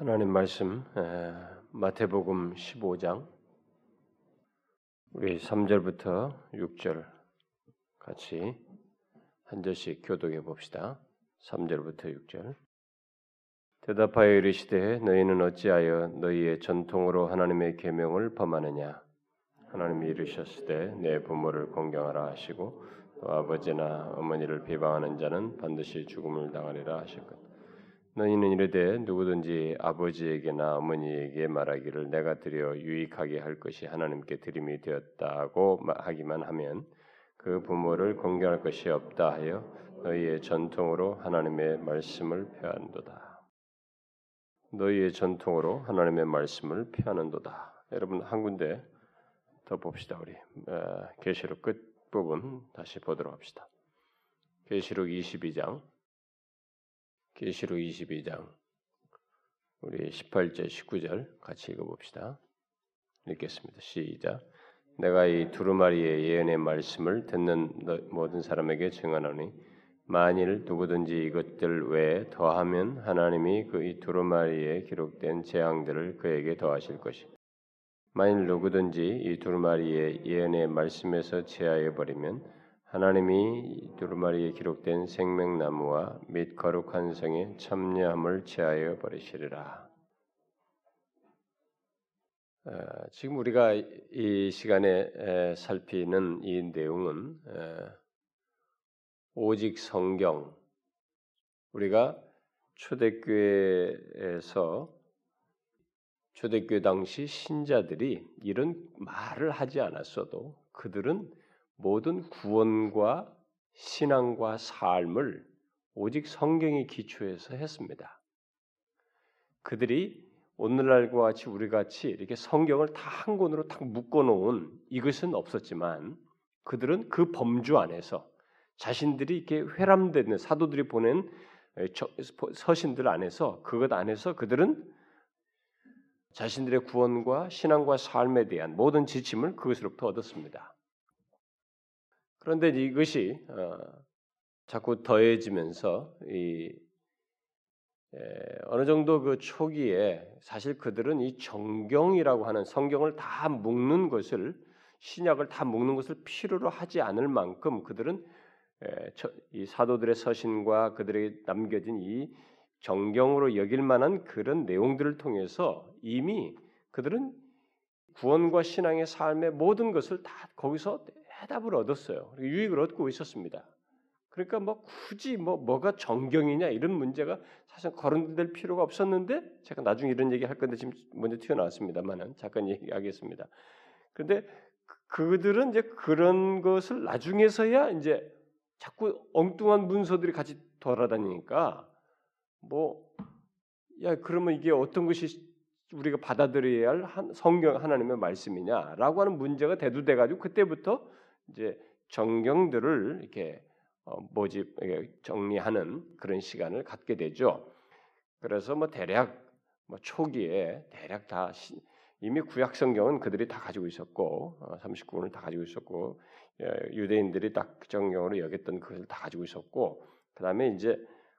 하나님 말씀 마태복음 15장 우리 3절부터 6절 같이 한 절씩 교독해 봅시다. 3절부터 6절. 대답하여 이르시되 너희는 어찌하여 너희의 전통으로 하나님의 계명을 범하느냐? 하나님이 이르셨을 때 내 부모를 공경하라 하시고 또 아버지나 어머니를 비방하는 자는 반드시 죽음을 당하리라 하셨거든 너희는 이르되 누구든지 아버지에게나 어머니에게 말하기를 내가 드려 유익하게 할 것이 하나님께 드림이 되었다고 하기만 하면 그 부모를 공경할 것이 없다 하여 너희의 전통으로 하나님의 말씀을 폐한도다. 너희의 전통으로 하나님의 말씀을 폐하는도다. 여러분 한 군데 더 봅시다 우리 계시록 끝 부분 다시 보도록 합시다. 계시록 22장 계시록 22장 우리 18절 19절 같이 읽어 봅시다. 읽겠습니다. 시작. 내가 이 두루마리의 예언의 말씀을 듣는 모든 사람에게 증언하니 만일 누구든지 이것들 외에 더하면 하나님이 그 이 두루마리에 기록된 재앙들을 그에게 더하실 것이. 만일 누구든지 이 두루마리의 예언의 말씀에서 제하여 버리면 하나님이 두루마리에 기록된 생명나무와 및 거룩한 성의 참여함을 제하여 버리시리라. 어, 지금 우리가 이 시간에 살피는 이 내용은 오직 성경 우리가 초대교회에서 초대교회 당시 신자들이 이런 말을 하지 않았어도 그들은 모든 구원과 신앙과 삶을 오직 성경의 기초에서 했습니다. 그들이 오늘날과 같이 우리 같이 이렇게 성경을 다 한 권으로 딱 묶어 놓은 이것은 없었지만 그들은 그 범주 안에서 자신들이 이렇게 회람되는 사도들이 보낸 서신들 안에서 그것 안에서 그들은 자신들의 구원과 신앙과 삶에 대한 모든 지침을 그것으로부터 얻었습니다. 그런데 이것이 어, 자꾸 더해지면서 이 어느 정도 그 초기에 사실 그들은 이 정경이라고 하는 성경을 다 묶는 것을 신약을 다 묶는 것을 필요로 하지 않을 만큼 그들은 이 사도들의 서신과 그들에게 남겨진 이 정경으로 여길 만한 그런 내용들을 통해서 이미 그들은 구원과 신앙의 삶의 모든 것을 다 거기서 해답을 얻었어요. 유익을 얻고 있었습니다. 그러니까 뭐 굳이 뭐 뭐가 정경이냐 이런 문제가 사실 거론될 필요가 없었는데 제가 나중에 이런 얘기 할 건데 지금 먼저 튀어나왔습니다만은 잠깐 얘기하겠습니다. 그런데 그, 그들은 이제 그런 것을 나중에서야 이제 자꾸 엉뚱한 문서들이 같이 돌아다니니까 뭐 야 그러면 이게 어떤 것이 우리가 받아들여야 할 성경 하나님의 말씀이냐라고 하는 문제가 대두돼 가지고 그때부터 이제 정경들을 이렇게 어, 모집 정리하는 그런 시간을 갖게 되죠. 그래서 뭐 대략 뭐 초기에 대략 다 이미 구약 성경은 그들이 다 가지고 있었고 39권을 어, 다 가지고 있었고 예, 유대인들이 딱 정경으로 여겼던 그것을 다 가지고 있었고 그다음에 이제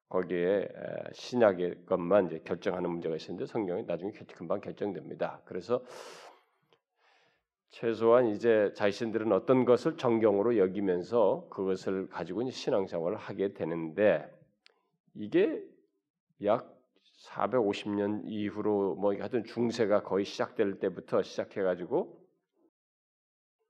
거기에 신약의 것만 이제 결정하는 문제가 있었는데 성경이 나중에 금방 결정됩니다. 그래서 최소한 이제 자신들은 어떤 것을 정경으로 여기면서 그것을 가지고 신앙생활을 하게 되는데 이게 약 450년 이후로 뭐 하여튼 중세가 거의 시작될 때부터 시작해 가지고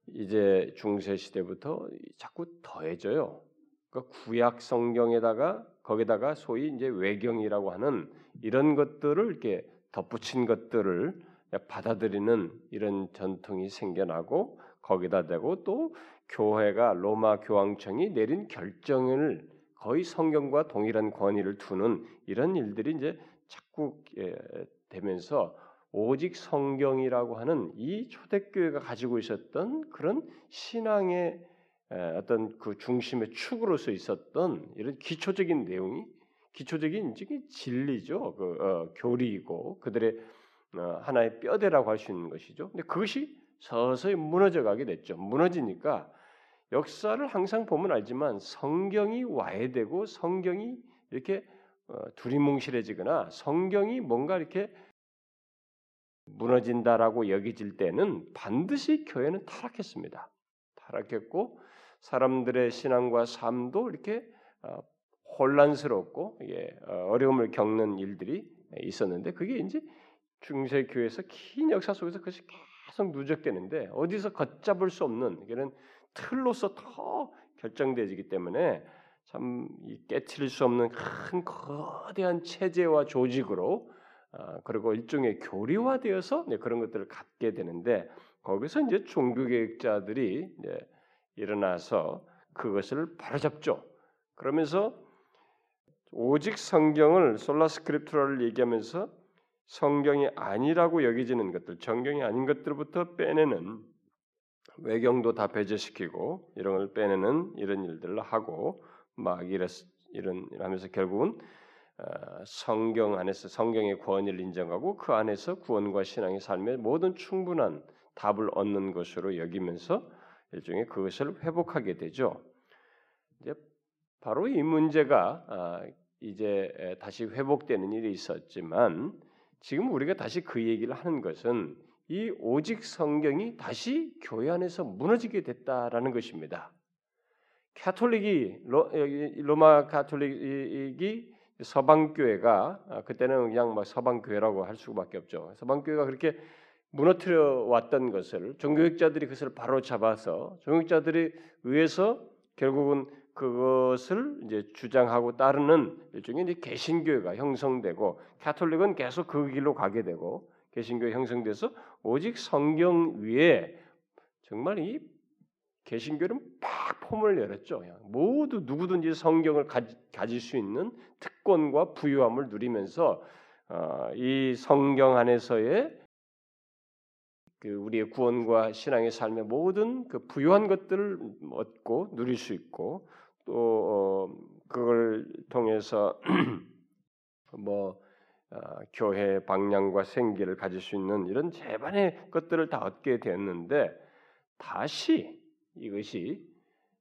이제 중세 시대부터 자꾸 더해져요. 그러니까 구약 성경에다가 거기다가 소위 이제 외경이라고 하는 이런 것들을 이렇게 덧붙인 것들을 받아들이는 이런 전통이 생겨나고 거기다 대고 또 교회가 로마 교황청이 내린 결정을 거의 성경과 동일한 권위를 두는 이런 일들이 이제 자꾸 예, 되면서 오직 성경이라고 하는 이 초대교회가 가지고 있었던 그런 신앙의 어떤 그 중심의 축으로서 있었던 이런 기초적인 내용이 기초적인 진리죠. 그 어, 교리이고 그들의 어, 하나의 뼈대라고 할 수 있는 것이죠. 근데 그것이 서서히 무너져 가게 됐죠. 무너지니까 역사를 항상 보면 알지만 성경이 와야 되고 성경이 이렇게 어, 두리뭉실해지거나 성경이 뭔가 이렇게 무너진다라고 여겨질 때는 반드시 교회는 타락했습니다. 타락했고 사람들의 신앙과 삶도 이렇게 어, 혼란스럽고 예, 어려움을 겪는 일들이 있었는데 그게 이제 중세 교회에서 긴 역사 속에서 그것이 계속 누적되는데 어디서 걷잡을 수 없는 그런 틀로서 더 결정되기 때문에 참 깨트릴 수 없는 큰 거대한 체제와 조직으로 어, 그리고 일종의 교리화되어서 네, 그런 것들을 갖게 되는데 거기서 이제 종교개혁자들이 일어나서 그것을 바로잡죠. 그러면서 오직 성경을 솔라스크립트라를 얘기하면서 성경이 아니라고 여겨지는 것들, 정경이 아닌 것들부터 빼내는 외경도 다 배제시키고 이런 걸 빼내는 이런 일들을 하고 막 이랬, 이런 하면서 결국은 어, 성경 안에서 성경의 구원을 인정하고 그 안에서 구원과 신앙의 삶에 모든 충분한 답을 얻는 것으로 여기면서 일종의 그것을 회복하게 되죠. 이제 바로 이 문제가 아, 이제 다시 회복되는 일이 있었지만 지금 우리가 다시 그 얘기를 하는 것은 이 오직 성경이 다시 교회 안에서 무너지게 됐다라는 것입니다. 카톨릭이 로, 마 카톨릭이 서방 교회가 아, 그때는 그냥 막 서방 교회라고 할 수밖에 없죠. 서방 교회가 그렇게 무너뜨려 왔던 것을 종교학자들이 그것을 바로 잡아서 종교학자들이 의해서 결국은 그것을 이제 주장하고 따르는 일종의 이제 개신교회가 형성되고 카톨릭은 계속 그 길로 가게 되고 개신교회 형성돼서 오직 성경 위에 정말 이 개신교는 막 폼을 열었죠. 모두 누구든지 성경을 가지, 수 있는 특권과 부유함을 누리면서 어, 이 성경 안에서의 그 우리의 구원과 신앙의 삶의 모든 그 부유한 것들을 얻고 누릴 수 있고 또 어, 그걸 통해서 뭐 어, 교회 방향과 생기를 가질 수 있는 이런 재반의 것들을 다 얻게 됐는데 다시 이것이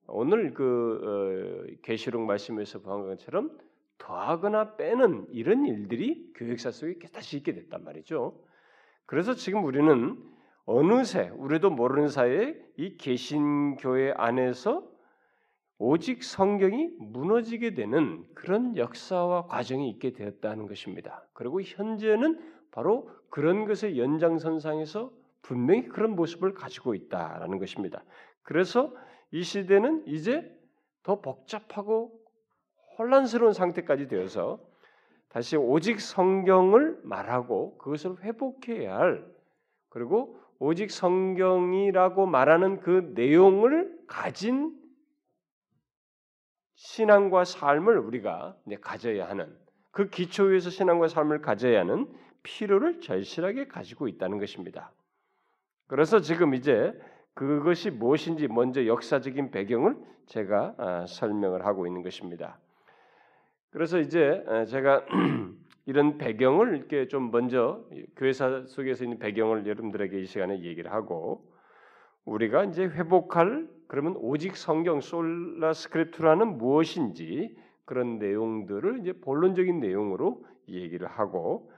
오늘 그 어, 계시록 말씀에서 보한 것처럼 더하거나 빼는 이런 일들이 교육사 속에 다시 있게 됐단 말이죠. 그래서 지금 우리는 어느새 우리도 모르는 사이에 이 개신교회 안에서 오직 성경이 무너지게 되는 그런 역사와 과정이 있게 되었다는 것입니다. 그리고 현재는 바로 그런 것의 연장선상에서 분명히 그런 모습을 가지고 있다라는 것입니다. 그래서 이 시대는 이제 더 복잡하고 혼란스러운 상태까지 되어서 다시 오직 성경을 말하고 그것을 회복해야 할 그리고 오직 성경이라고 말하는 그 내용을 가진 신앙과 삶을 우리가 가져야 하는 그 기초 위에서 신앙과 삶을 가져야 하는 필요를 절실하게 가지고 있다는 것입니다. 그래서 지금 이제 그것이 무엇인지 먼저 역사적인 배경을 제가 아, 설명을 하고 있는 것입니다. 그래서 이제 제가 이런 배경을 이렇게 좀 먼저 교회사 속에서 있는 배경을 여러분들에게 이 시간에 얘기를 하고 우리가 이제 회복할 그러면 오직 성경 Sola Scriptura는 무엇인지 그런 내용들을 이제 본론적인 내용으로 얘기를 하고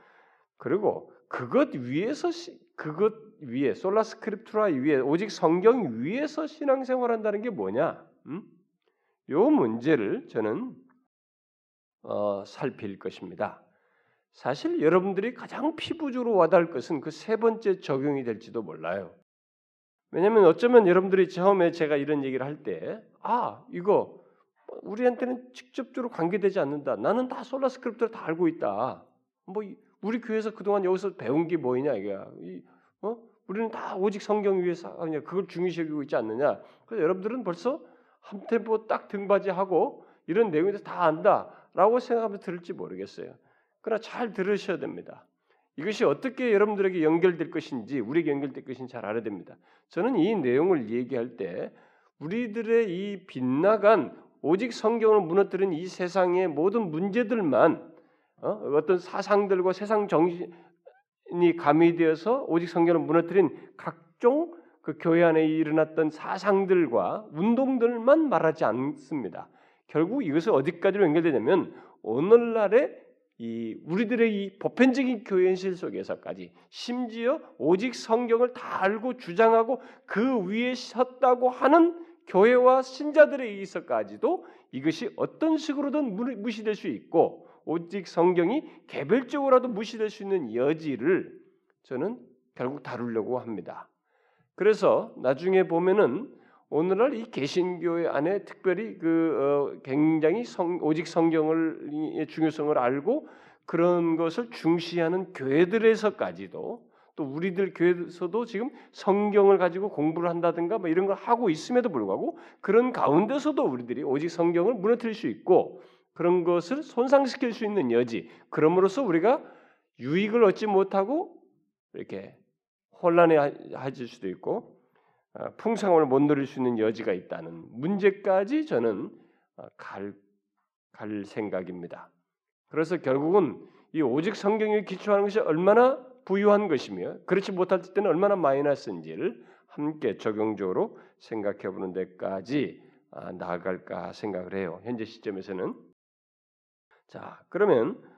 그리고 그것 위에서 그것 위에 솔라 스크립트라 위에 오직 성경 위에서 신앙생활한다는 게 뭐냐? 음? 요 문제를 저는 어, 살필 것입니다. 사실 여러분들이 가장 피부적으로 와닿을 것은 그 세 번째 적용이 될지도 몰라요. 왜냐하면 어쩌면 여러분들이 처음에 제가 이런 얘기를 할 때, 아 이거 우리한테는 직접적으로 관계되지 않는다. 나는 다 Sola Scriptura를 다 알고 있다. 뭐 우리 교회에서 그동안 여기서 배운 게 뭐냐 이게, 어? 우리는 다 오직 성경 위에서 그냥 그걸 중요시 여기고 있지 않느냐. 그래서 여러분들은 벌써 한 템포 딱 등받이하고 이런 내용에 대해서 다 안다라고 생각하면 들을지 모르겠어요. 그러나 잘 들으셔야 됩니다. 이것이 어떻게 여러분들에게 연결될 것인지 우리에게 연결될 것인지 잘 알아야 됩니다. 저는 이 내용을 얘기할 때 우리들의 이 빗나간 오직 성경을 무너뜨린 이 세상의 모든 문제들만 어? 떤 사상들과 세상 정신이 가미되어서 오직 성경을 무너뜨린 각종 그 교회 안에 일어났던 사상들과 운동들만 말하지 않습니다. 결국 이것을 어디까지로 연결되냐면 오늘날의 이 우리들의 이 보편적인 교회 현실 속에서까지 심지어 오직 성경을 다 알고 주장하고 그 위에 섰다고 하는 교회와 신자들에 의해서까지도 이것이 어떤 식으로든 무시될 수 있고 오직 성경이 개별적으로라도 무시될 수 있는 여지를 저는 결국 다루려고 합니다. 그래서 나중에 보면은 오늘날 이 개신교회 안에 특별히 그 어, 굉장히 성, 오직 성경을 중요성을 알고 그런 것을 중시하는 교회들에서까지도 또 우리들 교회에서도 지금 성경을 가지고 공부를 한다든가 뭐 이런 걸 하고 있음에도 불구하고 그런 가운데서도 우리들이 오직 성경을 무너뜨릴 수 있고 그런 것을 손상시킬 수 있는 여지 그럼으로써 우리가 유익을 얻지 못하고 이렇게 혼란에 하질 수도 있고 어, 풍성함을 못 누릴 수 있는 여지가 있다는 문제까지 저는 어, 갈, 갈 생각입니다. 그래서 결국은 이 오직 성경에 기초하는 것이 얼마나 부유한 것이며 그렇지 못할 때는 얼마나 마이너스인지를 함께 적용적으로 생각해 보는 데까지 아, 나아갈까 생각을 해요. 현재 시점에서는 자 그러면 아,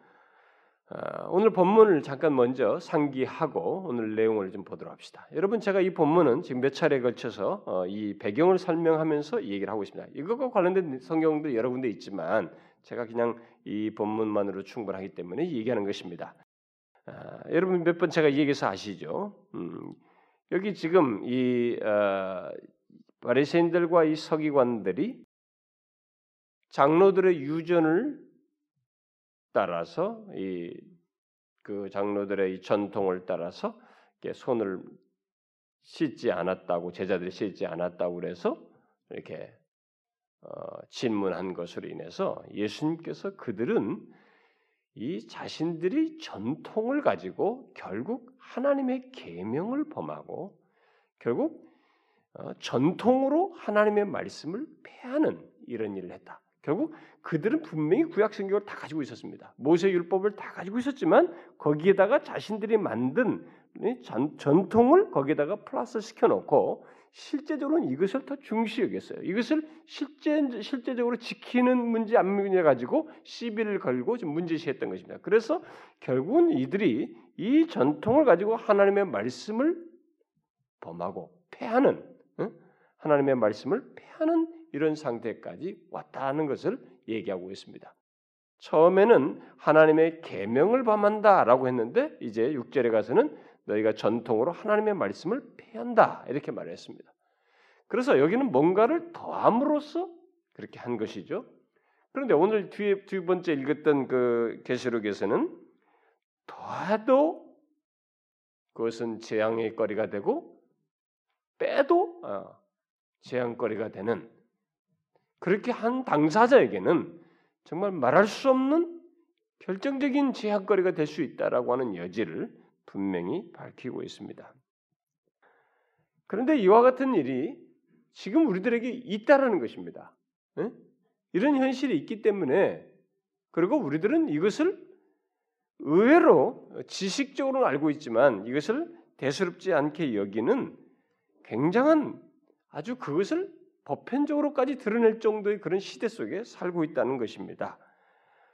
오늘 본문을 잠깐 먼저 상기하고 오늘 내용을 좀 보도록 합시다. 여러분 제가 이 본문은 지금 몇 차례에 걸쳐서 어, 이 배경을 설명하면서 이 얘기를 하고 있습니다. 이것과 관련된 성경도 여러 군데 있지만 제가 그냥 이 본문만으로 충분하기 때문에 얘기하는 것입니다. 아, 여러분 몇 번 제가 얘기해서 아시죠? 음, 여기 지금 이 어, 바리새인들과 이 서기관들이 장로들의 유전을 따라서 이 그 장로들의 이 전통을 따라서 손을 씻지 않았다고 제자들이 씻지 않았다고 그래서 이렇게 어, 질문한 것으로 인해서 예수님께서 그들은 이 자신들이 전통을 가지고 결국 하나님의 계명을 범하고 결국 어, 전통으로 하나님의 말씀을 폐하는 이런 일을 했다. 결국 그들은 분명히 구약 성경을 다 가지고 있었습니다. 모세 율법을 다 가지고 있었지만 거기에다가 자신들이 만든 전, 전통을 거기에다가 플러스 시켜 놓고 실제적으로는 이것을 더 중시 여겼어요. 이것을 실제 실제적으로 지키는 문제 안 문제 가지고 시비를 걸고 좀 문제시했던 것입니다. 그래서 결국은 이들이 이 전통을 가지고 하나님의 말씀을 범하고 폐하는 응? 하나님의 말씀을 폐하는 이런 상태까지 왔다는 것을 얘기하고 있습니다. 처음에는 하나님의 계명을 범한다라고 했는데 이제 6절에 가서는 너희가 전통으로 하나님의 말씀을 폐한다 이렇게 말했습니다. 그래서 여기는 뭔가를 더함으로써 그렇게 한 것이죠. 그런데 오늘 뒤에 두 번째 읽었던 그 계시록에서는 더해도 그것은 재앙의 거리가 되고 빼도 어, 재앙거리가 되는 그렇게 한 당사자에게는 정말 말할 수 없는 결정적인 제약거리가 될 수 있다라고 하는 여지를 분명히 밝히고 있습니다. 그런데 이와 같은 일이 지금 우리들에게 있다라는 것입니다. 네? 이런 현실이 있기 때문에 그리고 우리들은 이것을 의외로 지식적으로는 알고 있지만 이것을 대수롭지 않게 여기는 굉장한 아주 그것을 보편적으로까지 드러낼 정도의 그런 시대 속에 살고 있다는 것입니다.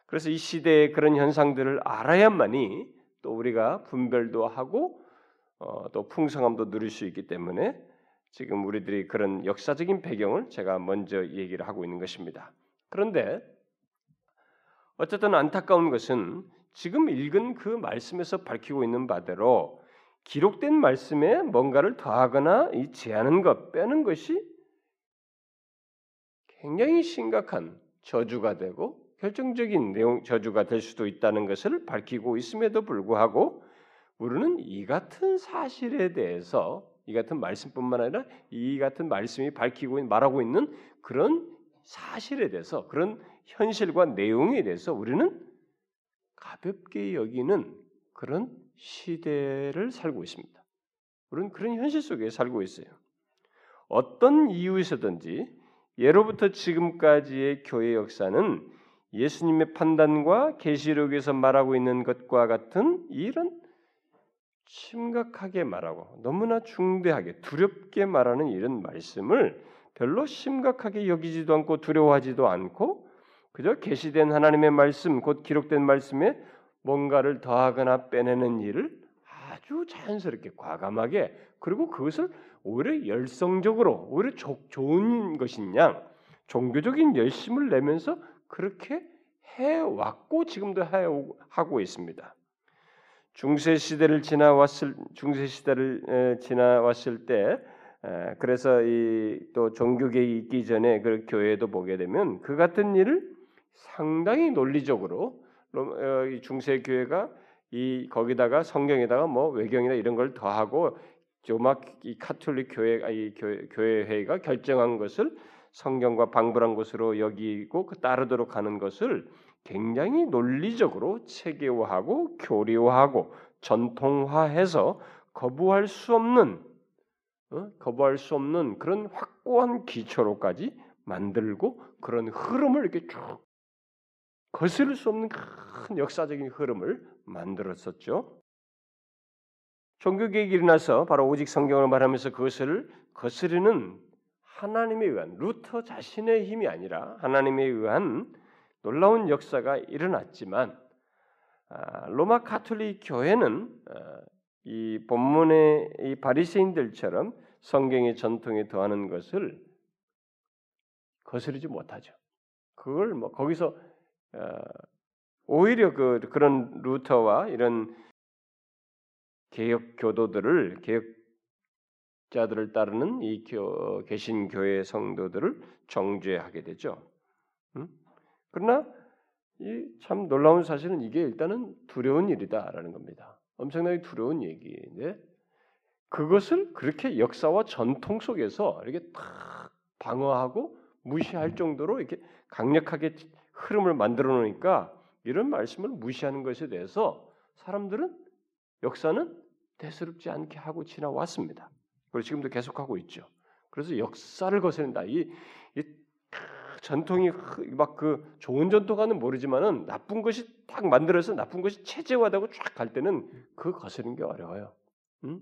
그래서 이 시대의 그런 현상들을 알아야만이 또 우리가 분별도 하고 어, 또 풍성함도 누릴 수 있기 때문에 지금 우리들이 그런 역사적인 배경을 제가 먼저 얘기를 하고 있는 것입니다. 그런데 어쨌든 안타까운 것은 지금 읽은 그 말씀에서 밝히고 있는 바대로 기록된 말씀에 뭔가를 더하거나 이 제하는 것, 빼는 것이 굉장히 심각한 저주가 되고 결정적인 내용 저주가 될 수도 있다는 것을 밝히고 있음에도 불구하고 우리는 이 같은 사실에 대해서 이 같은 말씀뿐만 아니라 이 같은 말씀이 밝히고 말하고 있는 그런 사실에 대해서 그런 현실과 내용에 대해서 우리는 가볍게 여기는 그런 시대를 살고 있습니다. 우리는 그런 현실 속에 살고 있어요. 어떤 이유에서든지 예로부터 지금까지의 교회 역사는 예수님의 판단과 계시록에서 말하고 있는 것과 같은 이런 심각하게 말하고 너무나 중대하게 두렵게 말하는 이런 말씀을 별로 심각하게 여기지도 않고 두려워하지도 않고 그저 계시된 하나님의 말씀, 곧 기록된 말씀에 뭔가를 더하거나 빼내는 일을 아주 자연스럽게 과감하게 그리고 그것을 오히려 열성적으로 오히려 조, 좋은 양 종교적인 열심을 내면서 그렇게 해왔고 지금도 하고 있습니다. 중세 시대를 지나왔을 중세 시대를 지나왔을 때 그래서 이 또 종교계에 있기 전에 그 교회도 보게 되면 그 같은 일을 상당히 논리적으로 어, 중세 교회가 이 거기다가 성경에다가 뭐 외경이나 이런 걸 더하고 조막 이 카톨릭 교회 이 교회, 교회 회의가 결정한 것을 성경과 방불한 것으로 여기고 그 따르도록 하는 것을 굉장히 논리적으로 체계화하고 교리화하고 전통화해서 거부할 수 없는 어? 거부할 수 없는 그런 확고한 기초로까지 만들고 그런 흐름을 이렇게 쭉 거스를 수 없는 큰 역사적인 흐름을 만들었었죠. 종교개혁이 일어나서 바로 오직 성경을 말하면서 그것을 거스르는 하나님에 의한 루터 자신의 힘이 아니라 하나님에 의한 놀라운 역사가 일어났지만 아, 로마 카톨릭 교회는 아, 이 본문의 이 바리새인들처럼 성경의 전통에 더하는 것을 거스르지 못하죠. 그걸 뭐 거기서 어, 오히려 그 그런 루터와 이런 개혁 교도들을 개혁자들을 따르는 이 교, 개신 교회 성도들을 정죄하게 되죠. 음? 그러나 이 참 놀라운 사실은 이게 일단은 두려운 일이다라는 겁니다. 엄청나게 두려운 얘기인데 그것을 그렇게 역사와 전통 속에서 이렇게 탁 방어하고 무시할 정도로 이렇게 강력하게 흐름을 만들어 놓으니까 이런 말씀을 무시하는 것에 대해서 사람들은 역사는 대수롭지 않게 하고 지나왔습니다. 그리고 지금도 계속하고 있죠. 그래서 역사를 거스른다. 이, 이 전통이 막 그 좋은 전통과는 모르지만은 나쁜 것이 딱 만들어서 나쁜 것이 체제화되고 쫙 갈 때는 그 거스르는 게 어려워요. 응?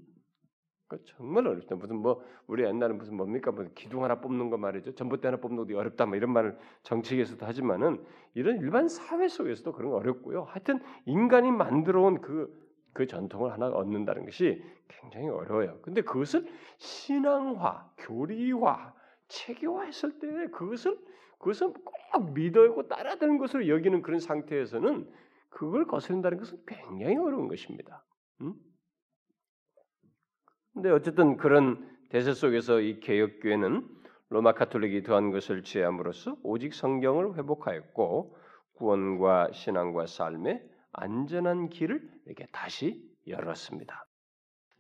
그 정말 어렵다. 무슨 뭐 우리 옛날에 무슨 뭡니까 뭐 기둥 하나 뽑는 거 말이죠. 전봇대 하나 뽑는 것도 어렵다. 뭐 이런 말을 정치계에서도 하지만은 이런 일반 사회 속에서도 그런 거 어렵고요. 하여튼 인간이 만들어온 그그 전통을 하나 얻는다는 것이 굉장히 어려워요. 근데 그것을 신앙화, 교리화, 체계화했을 때 그것을 그것을 꼭 믿어고 따라드는 것으로 여기는 그런 상태에서는 그걸 거스른다는 것은 굉장히 어려운 것입니다. 음? 근데 어쨌든 그런 대세 속에서 이 개혁교회는 로마 카톨릭이 더한 것을 취함으로써 오직 성경을 회복하였고 구원과 신앙과 삶의 안전한 길을 이렇게 다시 열었습니다.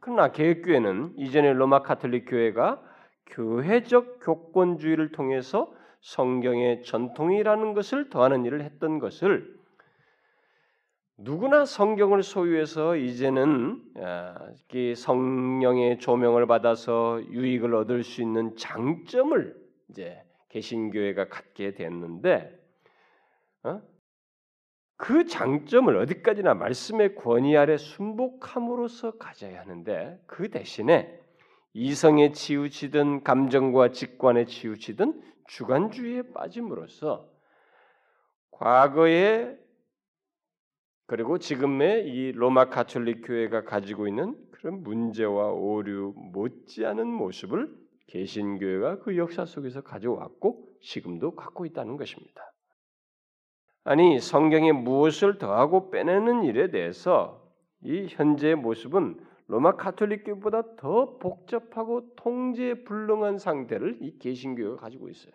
그러나 개혁교회는 이전의 로마 카톨릭 교회가 교회적 교권주의를 통해서 성경의 전통이라는 것을 더하는 일을 했던 것을 누구나 성경을 소유해서 이제는 아, 성령의 조명을 받아서 유익을 얻을 수 있는 장점을 이제 개신교회가 갖게 됐는데 어? 그 장점을 어디까지나 말씀의 권위 아래 순복함으로써 가져야 하는데 그 대신에 이성에 치우치든 감정과 직관에 치우치든 주관주의에 빠짐으로써 과거에 그리고 지금의 이 로마 가톨릭 교회가 가지고 있는 그런 문제와 오류 못지않은 모습을 개신교회가 그 역사 속에서 가져왔고 지금도 갖고 있다는 것입니다. 아니 성경에 무엇을 더하고 빼내는 일에 대해서 이 현재의 모습은 로마 카톨릭교보다 더 복잡하고 통제 불능한 상태를 이 개신교회가 가지고 있어요.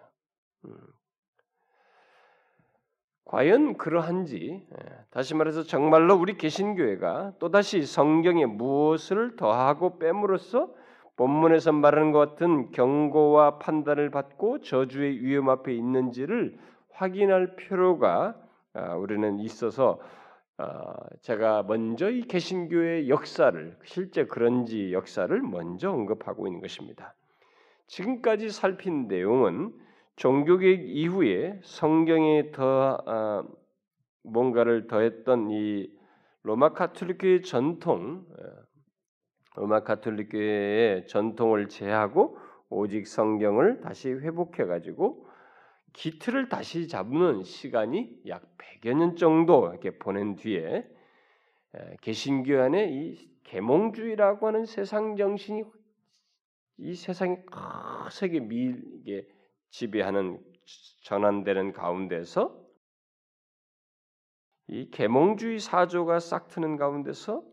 음. 과연 그러한지 예, 다시 말해서 정말로 우리 개신교회가 또다시 성경에 무엇을 더하고 뺨으로써 본문에서 말하는 것 같은 경고와 판단을 받고 저주의 위험 앞에 있는지를 확인할 필요가 아, 우리는 있어서 아, 제가 먼저 이 개신교의 역사를 실제 그런지 역사를 먼저 언급하고 있는 것입니다. 지금까지 살핀 내용은 종교개혁 이후에 성경에 더 어, 뭔가를 더했던 이 로마 카톨릭교의 전통, 어, 로마 카톨릭교의 전통을 제하고 오직 성경을 다시 회복해 가지고 기틀을 다시 잡는 시간이 약 100여 년 정도 이렇게 보낸 뒤에 개신교 안에 이 계몽주의라고 하는 세상 정신이 이 세상에 거세게 밀게 지배하는 전환되는 가운데서 이 계몽주의 사조가 싹 트는 가운데서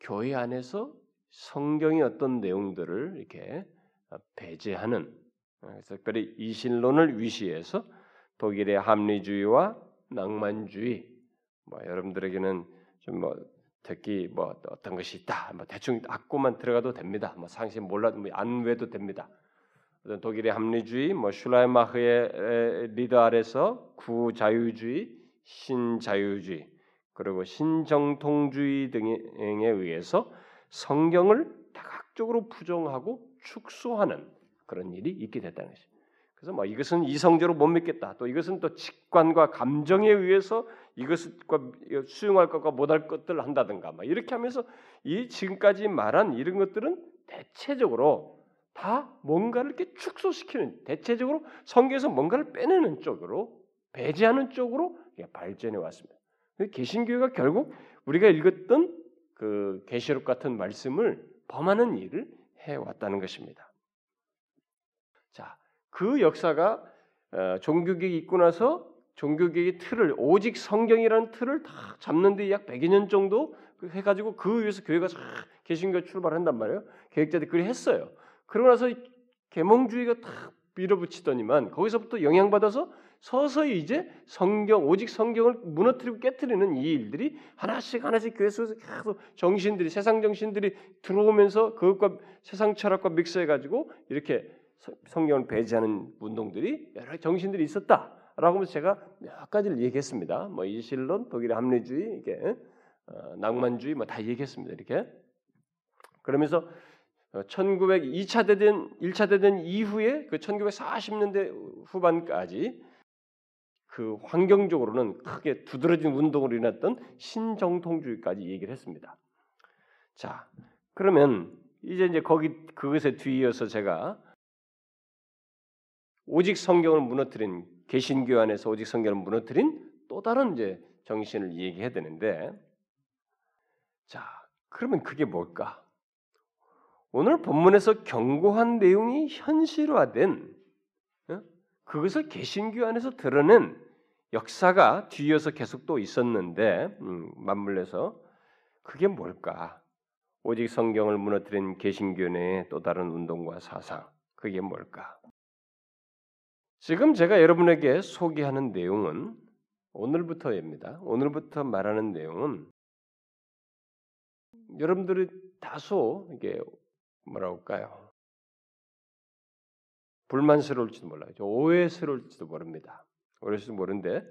교회 안에서 성경의 어떤 내용들을 이렇게 배제하는 그래서 특별히 이신론을 위시해서 독일의 합리주의와 낭만주의 뭐 여러분들에게는 좀 뭐 특히 뭐 어떤 것이 있다 뭐 대충 악고만 들어가도 됩니다. 뭐 상식 몰라도 뭐 안 외도 됩니다 독일의 합리주의 뭐 슐라이마흐의 리더 아래서 구자유주의 신자유주의 그리고 신정통주의 등에 의해서 성경을 다각적으로 부정하고 축소하는 그런 일이 있게 됐다는 것입니다. 그래서 뭐 이것은 이성적으로 못 믿겠다. 또 이것은 또 직관과 감정에 의해서 이것을 수용할 것과 못할 것들을 한다든가 막 이렇게 하면서 이 지금까지 말한 이런 것들은 대체적으로 다 뭔가를 이렇게 축소시키는 대체적으로 성경에서 뭔가를 빼내는 쪽으로 배제하는 쪽으로 발전해 왔습니다. 개신교회가 결국 우리가 읽었던 그 계시록 같은 말씀을 범하는 일을 해 왔다는 것입니다. 자, 그 역사가 어, 종교개혁이 있고 나서 종교개혁의 틀을 오직 성경이라는 틀을 다 잡는데 약 100여 년 정도 해가지고 그 위에서 교회가 개신교 출발한단 말이에요. 계획자들이 그걸 했어요. 그러고 나서 계몽주의가 다 밀어붙이더니만 거기서부터 영향받아서 서서히 이제 성경 오직 성경을 무너뜨리고 깨뜨리는 이 일들이 하나씩 하나씩 교회 속에서 계속 정신들이 세상 정신들이 들어오면서 그것과 세상 철학과 믹스해 가지고 이렇게 성경을 배제하는 운동들이 여러 정신들이 있었다 라고 하면서 제가 몇 가지를 얘기했습니다. 뭐 이실론, 독일의 합리주의, 이게 어, 낭만주의 뭐 다 얘기했습니다. 이렇게 그러면서 1900 2차 대전, 1차 대전 이후에 그 1940년대 후반까지 그 환경적으로는 크게 두드러진 운동으로 일어났던 신정통주의까지 얘기를 했습니다. 자, 그러면 이제 이제 거기 그것에 뒤이어서 제가 오직 성경을 무너뜨린 개신교 안에서 오직 성경을 무너뜨린 또 다른 이제 정신을 얘기해야 되는데 자, 그러면 그게 뭘까? 오늘 본문에서 경고한 내용이 현실화된 어? 그것을 개신교 안에서 드러낸 역사가 뒤이어서 계속 또 있었는데 음, 맞물려서 그게 뭘까? 오직 성경을 무너뜨린 개신교 내의 또 다른 운동과 사상 그게 뭘까? 지금 제가 여러분에게 소개하는 내용은 오늘부터입니다. 오늘부터 말하는 내용은 여러분들이 다소 이게 뭐라 할까요? 불만스러울지도 몰라요. 오해스러울지도 모릅니다. 오해스러울지도 모르는데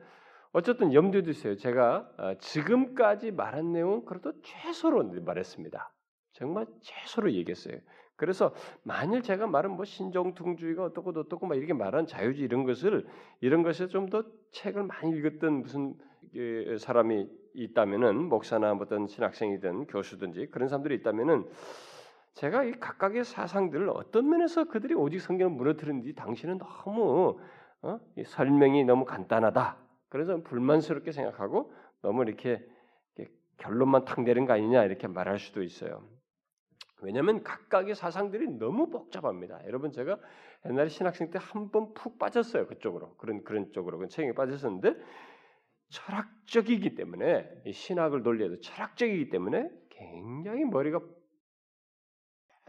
어쨌든 염두에 두세요. 제가 어, 지금까지 말한 내용은 그래도 최소로 말했습니다. 정말 최소로 얘기했어요. 그래서 만일 제가 말한 뭐 신정통주의가 어떻고 어떻고 막 이렇게 말한 자유주의 이런 것을 이런 것에 좀 더 책을 많이 읽었던 무슨 사람이 있다면은 목사나 어떤 신학생이든 교수든지 그런 사람들이 있다면은 제가 이 각각의 사상들을 어떤 면에서 그들이 오직 성경을 무너뜨리는지 당신은 너무 어? 설명이 너무 간단하다. 그래서 불만스럽게 생각하고 너무 이렇게, 이렇게 결론만 탁 내는 거 아니냐 이렇게 말할 수도 있어요. 왜냐하면 각각의 사상들이 너무 복잡합니다. 여러분 제가 옛날에 신학생 때 한 번 푹 빠졌어요 그쪽으로 그런 그런 쪽으로 그 책에 빠졌었는데 철학적이기 때문에 신학을 논리해도 철학적이기 때문에 굉장히 머리가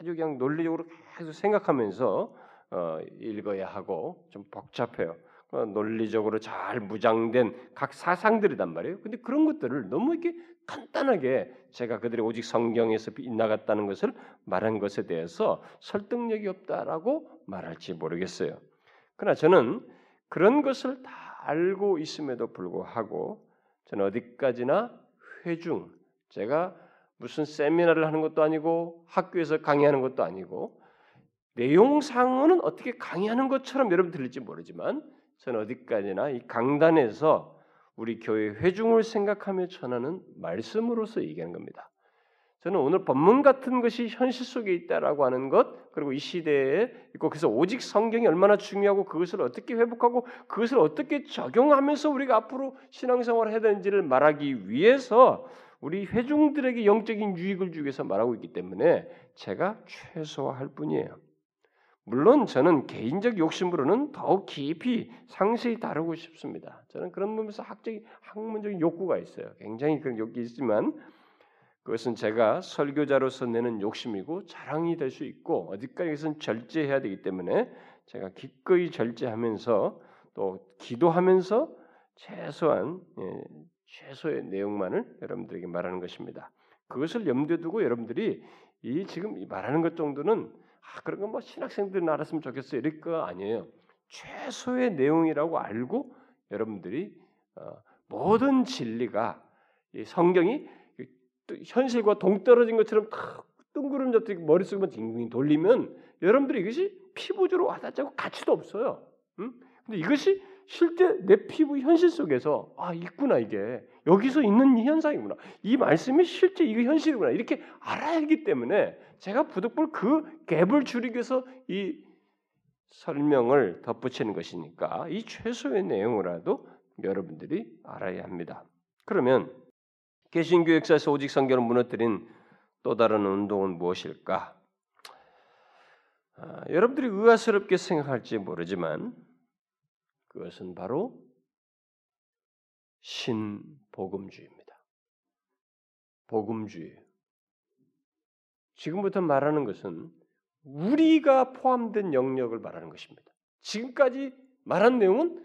아주 그냥 논리적으로 계속 생각하면서 어, 읽어야 하고 좀 복잡해요. 어, 논리적으로 잘 무장된 각 사상들이단 말이에요. 근데 그런 것들을 너무 이렇게 간단하게 제가 그들이 오직 성경에서 빗나갔다는 것을 말한 것에 대해서 설득력이 없다라고 말할지 모르겠어요. 그러나 저는 그런 것을 다 알고 있음에도 불구하고 저는 어디까지나 회중 제가 무슨 세미나를 하는 것도 아니고 학교에서 강의하는 것도 아니고 내용상은 어떻게 강의하는 것처럼 여러분 들릴지 모르지만 저는 어디까지나 이 강단에서 우리 교회 회중을 생각하며 전하는 말씀으로서 얘기하는 겁니다. 저는 오늘 본문 같은 것이 현실 속에 있다라고 하는 것, 그리고 이 시대에 있고 그래서 오직 성경이 얼마나 중요하고 그것을 어떻게 회복하고 그것을 어떻게 적용하면서 우리가 앞으로 신앙생활을 해야 되는지를 말하기 위해서 우리 회중들에게 영적인 유익을 주기 위해서 말하고 있기 때문에 제가 최소화할 뿐이에요. 물론 저는 개인적 욕심으로는 더욱 깊이 상세히 다루고 싶습니다. 저는 그런 부분에서 학적인 학문적인 욕구가 있어요. 굉장히 그런 욕구 있지만 그것은 제가 설교자로서 내는 욕심이고 자랑이 될 수 있고 어디까지선 절제해야 되기 때문에 제가 기꺼이 절제하면서 또 기도하면서 최소한 예, 최소의 내용만을 여러분들에게 말하는 것입니다. 그것을 염두에 두고 여러분들이 이 지금 말하는 것 정도는 아, 그런 건뭐 신학생들은 알았으면 좋겠어 이럴 거 아니에요. 최소의 내용이라고 알고 여러분들이 어, 모든 진리가 성경이 현실과 동떨어진 것처럼 뜬구름 잡듯이 머릿속만 딩딩 돌리면 여러분들이 이것이 피부적으로 와닿자고 가치도 없어요. 응? 근데 이것이 실제 내 피부 현실 속에서 아 있구나 이게 여기서 있는 현상이구나 이 말씀이 실제 이거 현실이구나 이렇게 알아야 하기 때문에 제가 부득불 그 갭을 줄이기 위해서 이 설명을 덧붙이는 것이니까 이 최소의 내용이라도 여러분들이 알아야 합니다. 그러면 개신교 역사에서 오직 성경을 무너뜨린 또 다른 운동은 무엇일까? 아, 여러분들이 의아스럽게 생각할지 모르지만 그것은 바로 신복음주의입니다. 복음주의. 지금부터 말하는 것은 우리가 포함된 영역을 말하는 것입니다. 지금까지 말한 내용은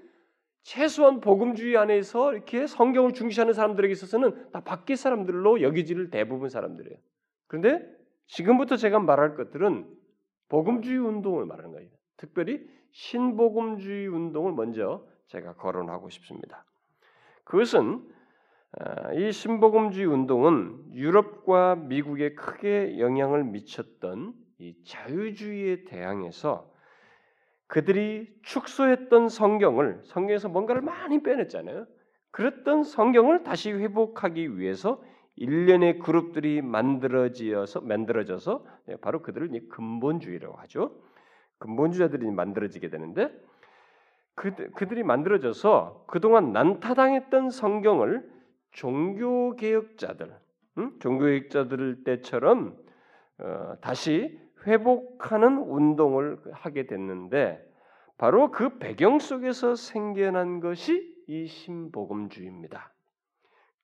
최소한 복음주의 안에서 이렇게 성경을 중시하는 사람들에게 있어서는 다 밖의 사람들로 여기지를 대부분 사람들이에요. 그런데 지금부터 제가 말할 것들은 복음주의 운동을 말하는 거예요. 특별히 신복음주의 운동을 먼저 제가 거론하고 싶습니다. 그것은 아, 이 신복음주의 운동은 유럽과 미국에 크게 영향을 미쳤던 이 자유주의에 대항해서 그들이 축소했던 성경을 성경에서 뭔가를 많이 빼냈잖아요. 그랬던 성경을 다시 회복하기 위해서 일련의 그룹들이 만들어지어서 만들어져서 예, 바로 그들을 근본주의라고 하죠. 근본주의자들이 만들어지게 되는데 그, 그들이 만들어져서 그동안 난타당했던 성경을 종교개혁자들, 음? 종교개혁자들 때처럼 어, 다시 회복하는 운동을 하게 됐는데 바로 그 배경 속에서 생겨난 것이 이 신복음주의입니다.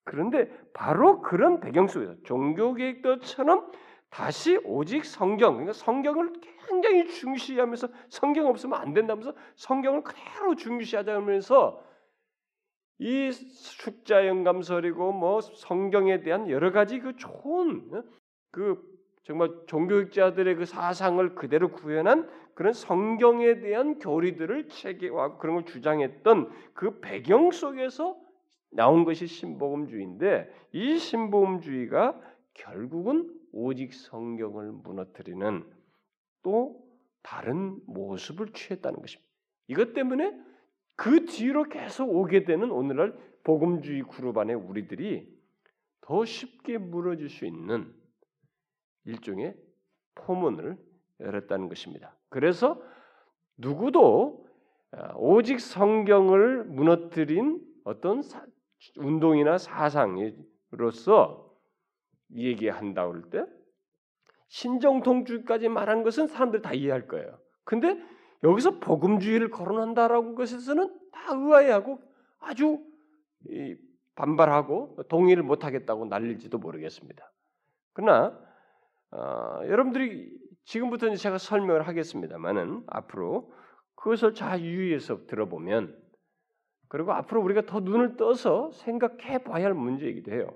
그런데 바로 그런 배경 속에서 종교개혁도처럼 다시 오직 성경, 그러니까 성경을 굉장히 중시하면서 성경 없으면 안 된다면서 성경을 그대로 중시하자면서 이 숙자 영감설이고 뭐 성경에 대한 여러 가지 그 좋은 그 정말 종교학자들의 그 사상을 그대로 구현한 그런 성경에 대한 교리들을 체계화하고 그런 걸 주장했던 그 배경 속에서 나온 것이 신복음주의인데 이 신복음주의가 결국은 오직 성경을 무너뜨리는 또 다른 모습을 취했다는 것입니다. 이것 때문에 그 뒤로 계속 오게 되는 오늘날 복음주의 그룹 안에 우리들이 더 쉽게 무너질 수 있는 일종의 포문을 열었다는 것입니다. 그래서 누구도 아, 오직 성경을 무너뜨린 어떤 운동이나 사상으로서 얘기한다 할때 신정통주의까지 말한 것은 사람들 다 이해할 거예요. 근데 여기서 복음주의를 거론한다라고 것에서는 다 의아해하고 아주 반발하고 동의를 못하겠다고 날릴지도 모르겠습니다. 그러나 어, 여러분들이 지금부터 제가 설명을 하겠습니다만은 앞으로 그것을 잘 유의해서 들어보면 그리고 앞으로 우리가 더 눈을 떠서 생각해 봐야 할 문제이기도 해요.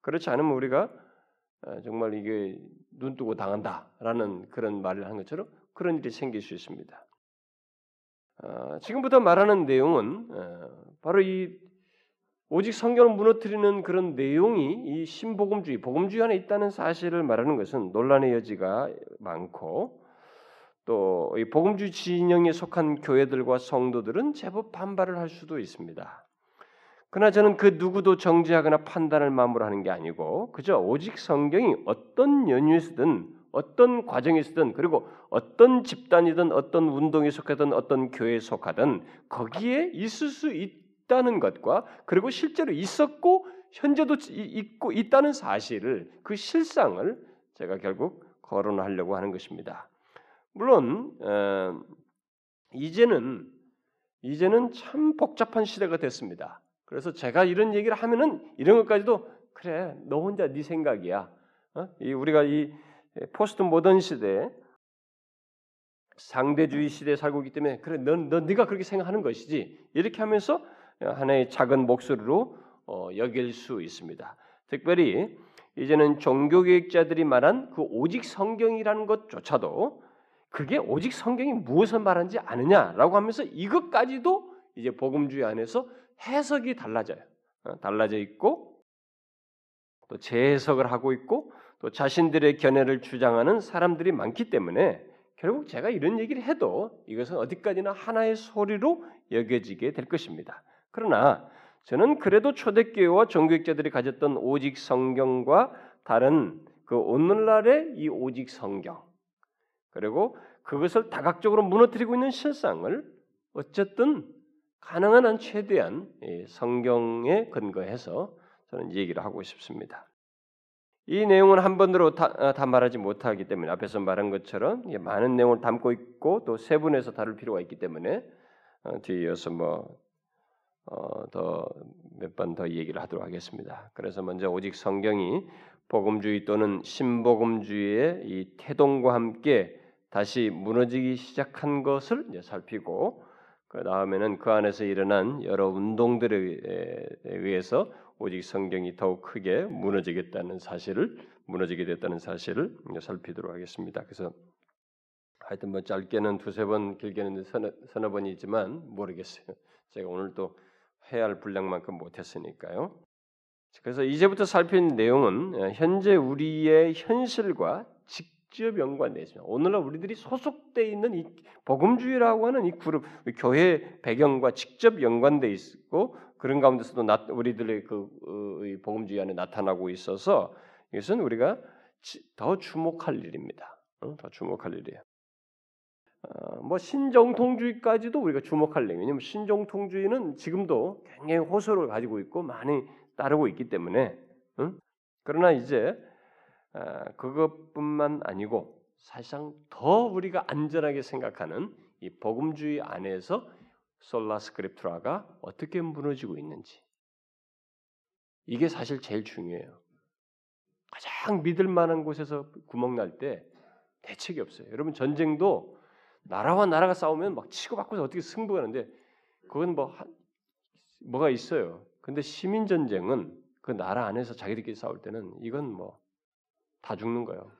그렇지 않으면 우리가 어, 정말 이게 눈 뜨고 당한다라는 그런 말을 한 것처럼 그런 일이 생길 수 있습니다. 어, 지금부터 말하는 내용은 어, 바로 이 오직 성경을 무너뜨리는 그런 내용이 이 신복음주의, 복음주의 안에 있다는 사실을 말하는 것은 논란의 여지가 많고 또 이 복음주의 진영에 속한 교회들과 성도들은 제법 반발을 할 수도 있습니다. 그러나 저는 그 누구도 정죄하거나 판단을 마음으로 하는 게 아니고 그저 오직 성경이 어떤 연유에서든 어떤 과정에서든 그리고 어떤 집단이든 어떤 운동에 속하든 어떤 교회에 속하든 거기에 있을 수 있다는 것과 그리고 실제로 있었고 현재도 있고 있다는 사실을 그 실상을 제가 결국 거론하려고 하는 것입니다. 물론 어, 이제는 이제는 참 복잡한 시대가 됐습니다. 그래서 제가 이런 얘기를 하면은 이런 것까지도 그래 너 혼자 네 생각이야. 어? 이 우리가 이 포스트 모던 시대 상대주의 시대에 살고 있기 때문에 그래 넌, 넌 네가 그렇게 생각하는 것이지 이렇게 하면서 하나의 작은 목소리로 어, 여길 수 있습니다. 특별히 이제는 종교개혁자들이 말한 그 오직 성경이라는 것조차도 그게 오직 성경이 무엇을 말하는지 아느냐라고 하면서 이것까지도 이제 복음주의 안에서 해석이 달라져요. 어, 달라져 있고 또 재해석을 하고 있고 또 자신들의 견해를 주장하는 사람들이 많기 때문에 결국 제가 이런 얘기를 해도 이것은 어디까지나 하나의 소리로 여겨지게 될 것입니다. 그러나 저는 그래도 초대교회와 종교학자들이 가졌던 오직 성경과 다른 그 오늘날의 이 오직 성경 그리고 그것을 다각적으로 무너뜨리고 있는 실상을 어쨌든 가능한 한 최대한 성경에 근거해서 저는 얘기를 하고 싶습니다. 이 내용은 한 번으로 다, 어, 다, 말하지 못하기 때문에 앞에서 말한 것처럼 많은 내용을 담고 있고 또 세분해서 다룰 필요가 있기 때문에 어, 뒤에 이어서 뭐 어, 더몇 번 더 얘기를 하도록 하겠습니다. 그래서 먼저 오직 성경이 복음주의 또는 신복음주의의 이 태동과 함께 다시 무너지기 시작한 것을 살피고 그 다음에는 그 안에서 일어난 여러 운동들에 의해서 오직 성경이 더욱 크게 무너지겠다는 사실을 무너지게 됐다는 사실을 살피도록 하겠습니다. 그래서 하여튼 뭐 짧게는 두세 번 길게는 서너, 서너 번이지만 모르겠어요. 제가 오늘 또 해야 할 분량만큼 못했으니까요. 그래서 이제부터 살필 내용은 어, 현재 우리의 현실과 직 접 연관되어 있습니다. 오늘날 우리들이 소속돼 있는 이 복음주의라고 하는 이 그룹 교회 배경과 직접 연관돼 있고 그런 가운데서도 나, 우리들의 그 어, 복음주의 안에 나타나고 있어서 이것은 우리가 더 주목할 일입니다. 어, 더 주목할 일이에요. 어, 뭐 신정통주의까지도 우리가 주목할 내 왜냐하면 신정통주의는 지금도 굉장히 호소를 가지고 있고 많이 따르고 있기 때문에 응? 그러나 이제 어, 그것뿐만 아니고 사실상 더 우리가 안전하게 생각하는 이 복음주의 안에서 솔라 스크립트라가 어떻게 무너지고 있는지 이게 사실 제일 중요해요. 가장 믿을 만한 곳에서 구멍 날 때 대책이 없어요. 여러분 전쟁도 나라와 나라가 싸우면 막 치고받고서 어떻게 승부하는데 그건 뭐 뭐가 있어요. 근데 시민 전쟁은 그 나라 안에서 자기들끼리 싸울 때는 이건 뭐 다 죽는 거예요.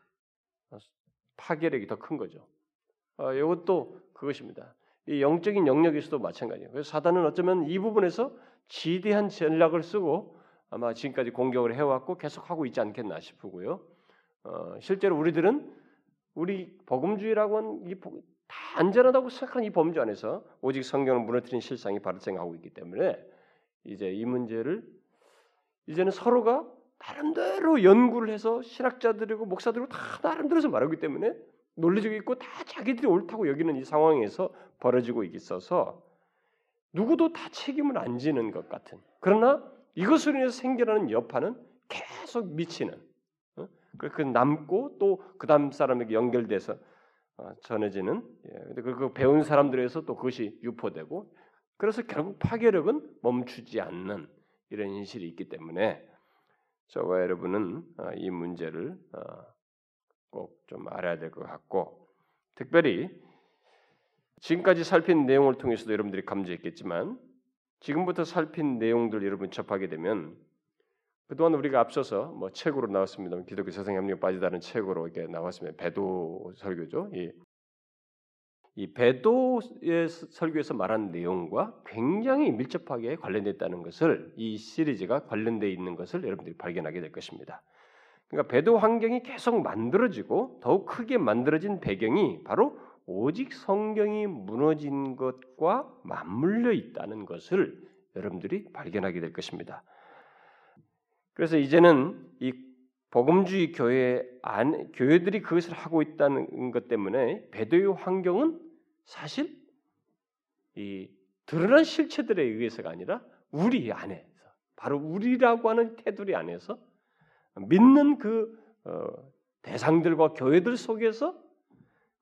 파괴력이 더 큰 거죠. 어, 이것도 그것입니다. 이 영적인 영역에서도 마찬가지예요. 그래서 사단은 어쩌면 이 부분에서 지대한 전략을 쓰고 아마 지금까지 공격을 해왔고 계속 하고 있지 않겠나 싶고요. 어, 실제로 우리들은 우리 복음주의라고 하는 이 다 안전하다고 생각하는 이 범주 안에서 오직 성경을 무너뜨린 실상이 발생하고 있기 때문에 이제 이 문제를 이제는 서로가 나름대로 연구를 해서 신학자들이고 목사들이고 다 나름대로서 말하기 때문에 논리적이 있고 다 자기들이 옳다고 여기는 이 상황에서 벌어지고 있어서 누구도 다 책임을 안 지는 것 같은 그러나 이것으로 인해서 생겨나는 여파는 계속 미치는 어? 그 남고 또 그 다음 사람에게 연결돼서 어, 전해지는 예, 그 배운 사람들에서 또 그것이 유포되고 그래서 결국 파괴력은 멈추지 않는 이런 현실이 있기 때문에 저와 여러분은 어, 이 문제를 어, 꼭좀 알아야 될 것 같고 특별히 지금까지 살핀 내용을 통해서도 여러분들이 감지했겠지만 지금부터 살핀 내용들 여러분 접하게 되면 그동안 우리가 앞서서 뭐 책으로 나왔습니다. 기독교 세상 협력 빠지다는 책으로 이렇게 나왔습니다. 배도 설교죠. 이, 이 배도의 설교에서 말한 내용과 굉장히 밀접하게 관련됐다는 것을 이 시리즈가 관련되어 있는 것을 여러분들이 발견하게 될 것입니다. 그러니까 배도 환경이 계속 만들어지고 더욱 크게 만들어진 배경이 바로 오직 성경이 무너진 것과 맞물려 있다는 것을 여러분들이 발견하게 될 것입니다. 그래서 이제는 이 복음주의 교회 안 교회들이 그것을 하고 있다는 것 때문에 배도의 환경은 사실 이 드러난 실체들에 의해서가 아니라 우리 안에서 바로 우리라고 하는 테두리 안에서 믿는 그 어, 대상들과 교회들 속에서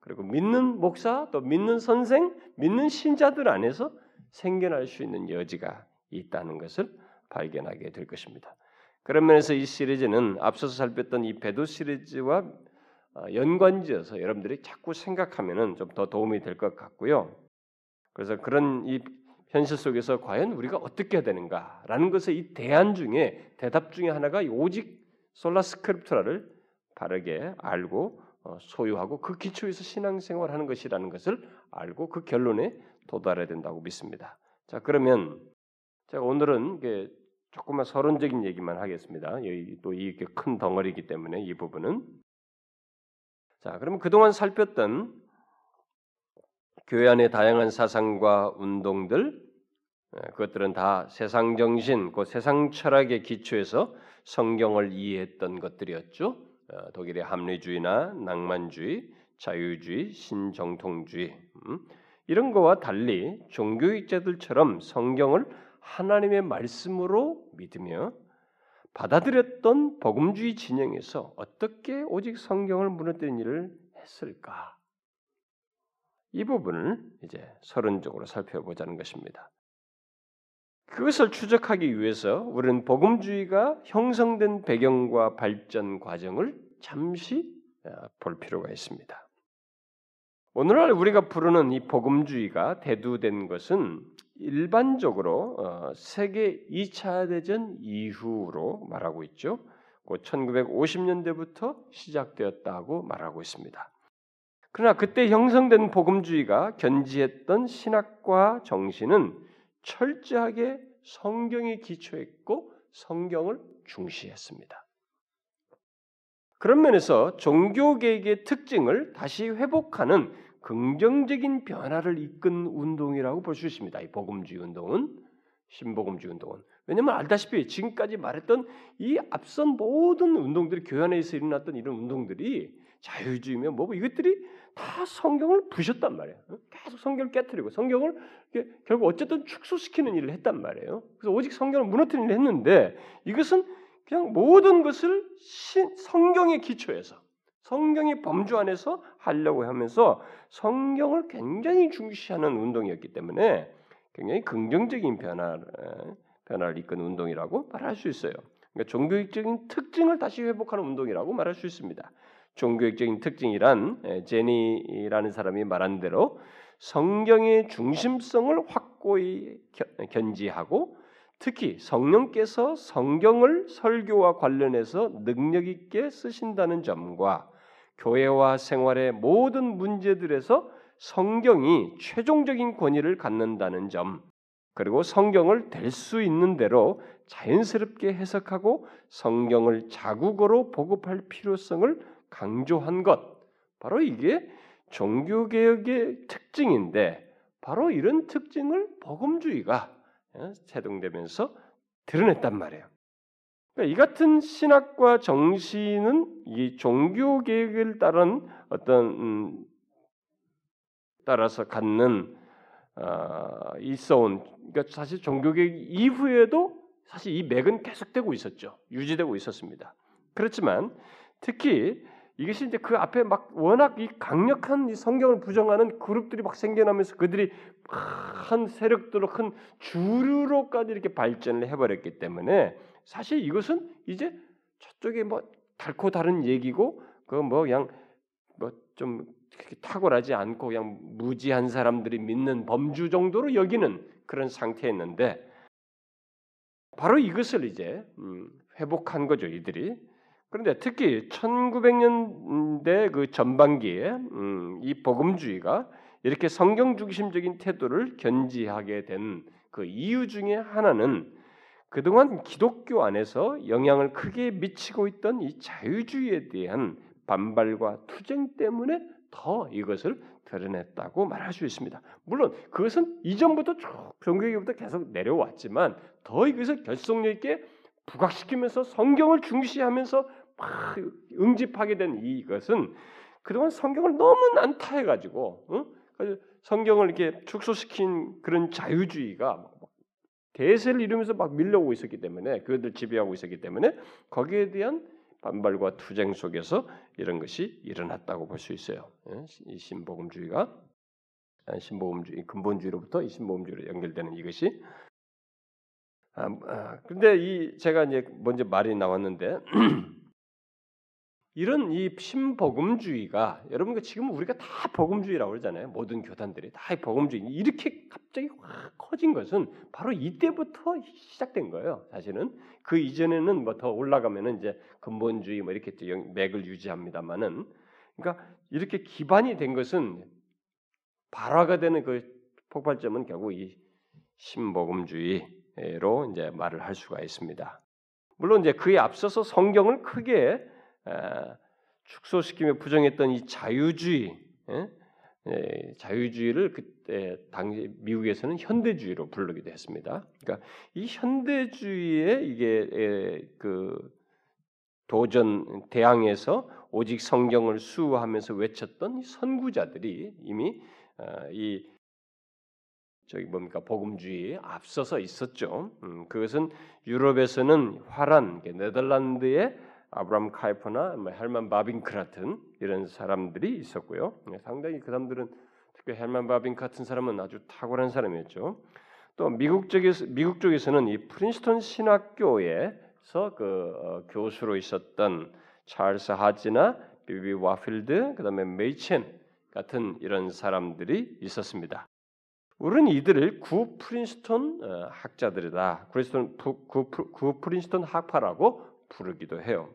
그리고 믿는 목사 또 믿는 선생 믿는 신자들 안에서 생겨날 수 있는 여지가 있다는 것을 발견하게 될 것입니다. 그런 면에서 이 시리즈는 앞서서 살폈던 이 배도 시리즈와 어, 연관지어서 여러분들이 자꾸 생각하면은 좀 더 도움이 될 것 같고요. 그래서 그런 이 현실 속에서 과연 우리가 어떻게 해야 되는가라는 것의 이 대안 중에 대답 중에 하나가 오직 솔라 스크립트라를 바르게 알고 어, 소유하고 그 기초에서 신앙생활하는 것이라는 것을 알고 그 결론에 도달해야 된다고 믿습니다. 자 그러면 제가 오늘은 조금만 서론적인 얘기만 하겠습니다. 또 이게 큰 덩어리이기 때문에 이 부분은 자 그러면 그동안 살폈던 교회 안의 다양한 사상과 운동들 예, 그것들은 다 세상 정신, 그 세상 철학의 기초에서 성경을 이해했던 것들이었죠. 어, 독일의 합리주의나 낭만주의, 자유주의, 신정통주의 음? 이런 거와 달리 종교학자들처럼 성경을 하나님의 말씀으로 믿으며 받아들였던 복음주의 진영에서 어떻게 오직 성경을 무너뜨린 일을 했을까? 이 부분을 이제 서론적으로 살펴보자는 것입니다. 그것을 추적하기 위해서 우리는 복음주의가 형성된 배경과 발전 과정을 잠시 어, 볼 필요가 있습니다. 오늘날 우리가 부르는 이 복음주의가 대두된 것은 일반적으로 어, 세계 2차 대전 이후로 말하고 있죠. 1950년대부터 시작되었다고 말하고 있습니다. 그러나 그때 형성된 복음주의가 견지했던 신학과 정신은 철저하게 성경에 기초했고 성경을 중시했습니다. 그런 면에서 종교개혁의 특징을 다시 회복하는 긍정적인 변화를 이끈 운동이라고 볼 수 있습니다. 이 복음주의 운동은 신복음주의 운동은 왜냐하면 알다시피 지금까지 말했던 이 앞선 모든 운동들이 교회 안에서 일어났던 이런 운동들이 자유주의며 뭐 이것들이 다 성경을 부셨단 말이에요. 계속 성경을 깨뜨리고 성경을 결국 어쨌든 축소시키는 일을 했단 말이에요. 그래서 오직 성경을 무너뜨리는 했는데 이것은 그냥 모든 것을 성경의 기초에서 성경의 범주 안에서 하려고 하면서 성경을 굉장히 중시하는 운동이었기 때문에 굉장히 긍정적인 변화를, 변화를 이끈 운동이라고 말할 수 있어요. 그러니까 종교적인 특징을 다시 회복하는 운동이라고 말할 수 있습니다. 종교적인 특징이란 제니라는 사람이 말한 대로 성경의 중심성을 확고히 견지하고 특히 성령께서 성경을 설교와 관련해서 능력 있게 쓰신다는 점과 교회와 생활의 모든 문제들에서 성경이 최종적인 권위를 갖는다는 점, 그리고 성경을 될 수 있는 대로 자연스럽게 해석하고 성경을 자국어로 보급할 필요성을 강조한 것 바로 이게 종교 개혁의 특징인데 바로 이런 특징을 복음주의가 예, 드러냈단 말이에요. 그러니까 이 같은 신학과 정신은 이 종교 개혁을 따른 어떤 음, 따라서 갖는 어, 있어온 그러니까 사실 종교 개혁 이후에도 사실 이 맥은 계속되고 있었죠. 유지되고 있었습니다. 그렇지만 특히 이것이 이제 그 앞에 막 워낙 이 강력한 이 성경을 부정하는 그룹들이 막 생겨나면서 그들이 큰 세력들로 큰 주류로까지 이렇게 발전을 해버렸기 때문에 사실 이것은 이제 저쪽에 뭐 달코 다른 얘기고 그 뭐 그냥 뭐좀 탁월하지 않고 그냥 무지한 사람들이 믿는 범주 정도로 여기는 그런 상태였는데 바로 이것을 이제 음, 회복한 거죠 이들이. 그런데 특히 1900년대 그 전반기에 음, 이 복음주의가 이렇게 성경 중심적인 태도를 견지하게 된 그 이유 중에 하나는 그동안 기독교 안에서 영향을 크게 미치고 있던 이 자유주의에 대한 반발과 투쟁 때문에 더 이것을 드러냈다고 말할 수 있습니다. 물론 그것은 이전부터 쭉 종교개부터 계속 내려왔지만 더 이것을 결속력 있게 부각시키면서 성경을 중시하면서 막 응집하게 된 이것은 그동안 성경을 너무 난타해가지고 응? 성경을 이렇게 축소시킨 그런 자유주의가 대세를 이루면서 막 밀려오고 있었기 때문에 그들 지배하고 있었기 때문에 거기에 대한 반발과 투쟁 속에서 이런 것이 일어났다고 볼 수 있어요. 예, 이 신복음주의가 아, 신복음주의 근본주의로부터 이 신복음주의로 연결되는 이것이 아, 아, 근데 이 제가 이제 먼저 말이 나왔는데 이런 이 신복음주의가 여러분 그 지금 우리가 다 복음주의라고 그러잖아요. 모든 교단들이 다 복음주의 이렇게 갑자기 확 커진 것은 바로 이때부터 시작된 거예요. 사실은 그 이전에는 뭐 더 올라가면은 이제 근본주의 뭐 이렇게 맥을 유지합니다만은 그러니까 이렇게 기반이 된 것은 발화가 되는 그 폭발점은 결국 이 신복음주의로 이제 말을 할 수가 있습니다. 물론 이제 그에 앞서서 성경을 크게 축소시키며 부정했던 이 자유주의, 예, 자유주의를 그때 당시 미국에서는 현대주의로 부르기도 했습니다. 그러니까 이 현대주의의 이게 그 도전 대항에서 오직 성경을 수호하면서 외쳤던 선구자들이 이미 어, 이 저기 뭡니까 복음주의에 앞서서 있었죠. 음, 그것은 유럽에서는 화란 네덜란드의 아브람 카이퍼나 뭐 헤르만 바빙크 같은 이런 사람들이 있었고요. 네, 상당히 그 사람들은 특히 헤르만 바빙크 같은 사람은 아주 탁월한 사람이었죠. 또 미국 쪽에서 미국 쪽에서는 이 프린스턴 신학교에서 그 어, 교수로 있었던 찰스 하지나 B.B. 워필드 그다음에 메이첸 같은 이런 사람들이 있었습니다. 우리는 이들을 구 프린스턴 어, 학자들이다. 프린스턴 구, 구 프린스턴 학파라고 부르기도 해요.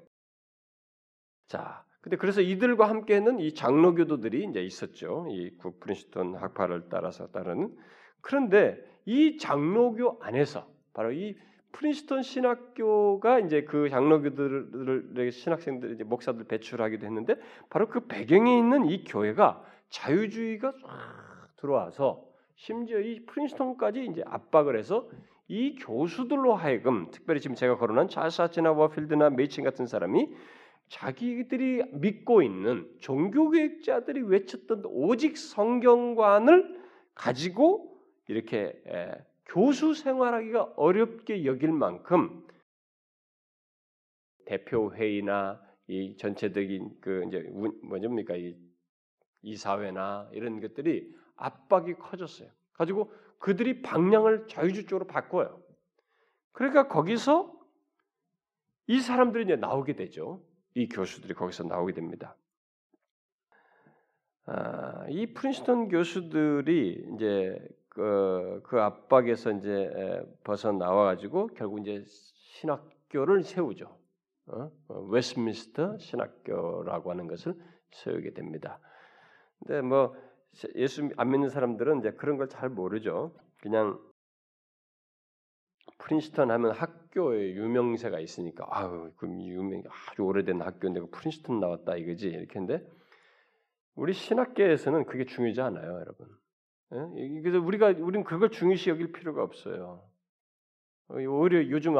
자, 근데 그래서 이들과 함께는 이 장로교도들이 이제 있었죠. 이 프린스턴 학파를 따라서 따르는. 그런데 이 장로교 안에서 바로 이 프린스턴 신학교가 이제 그 장로교들의 신학생들 이제 목사들 배출하기도 했는데 바로 그 배경에 있는 이 교회가 자유주의가 쫙 들어와서 심지어 이 프린스턴까지 이제 압박을 해서 이 교수들로 하여금 특별히 지금 제가 거론한 자사치나 워필드나 메이친 같은 사람이 자기들이 믿고 있는 종교개혁자들이 외쳤던 오직 성경관을 가지고 이렇게 교수 생활하기가 어렵게 여길 만큼 대표 회의나 이 전체적인 그 이제 뭐냐입니까 이 이사회나 이런 것들이 압박이 커졌어요. 가지고 그들이 방향을 자유주의 쪽으로 바꿔요. 그러니까 거기서 이 사람들이 이제 나오게 되죠. 이 교수들이 거기서 나오게 됩니다. 아, 이 프린스턴 교수들이 이제 그, 그 압박에서 이제 벗어 나와 가지고 결국 이제 신학교를 세우죠. 어? 어? 웨스민스터 신학교라고 하는 것을 세우게 됩니다. 근데 뭐 예수 안 믿는 사람들은 이제 그런 걸 잘 모르죠. 그냥 프린스턴 하면 학교에 유명세가 있으니까 아유 그 유명 아주 오래된 학교인데 그 프린스턴 나왔다 이거지 이렇게 했는데 우리 신학계에서는 그게 중요하지 않아요, 여러분. 예? 그래서 우리가 우리는 그걸 중요시 여길 필요가 없어요. 오히려 요즘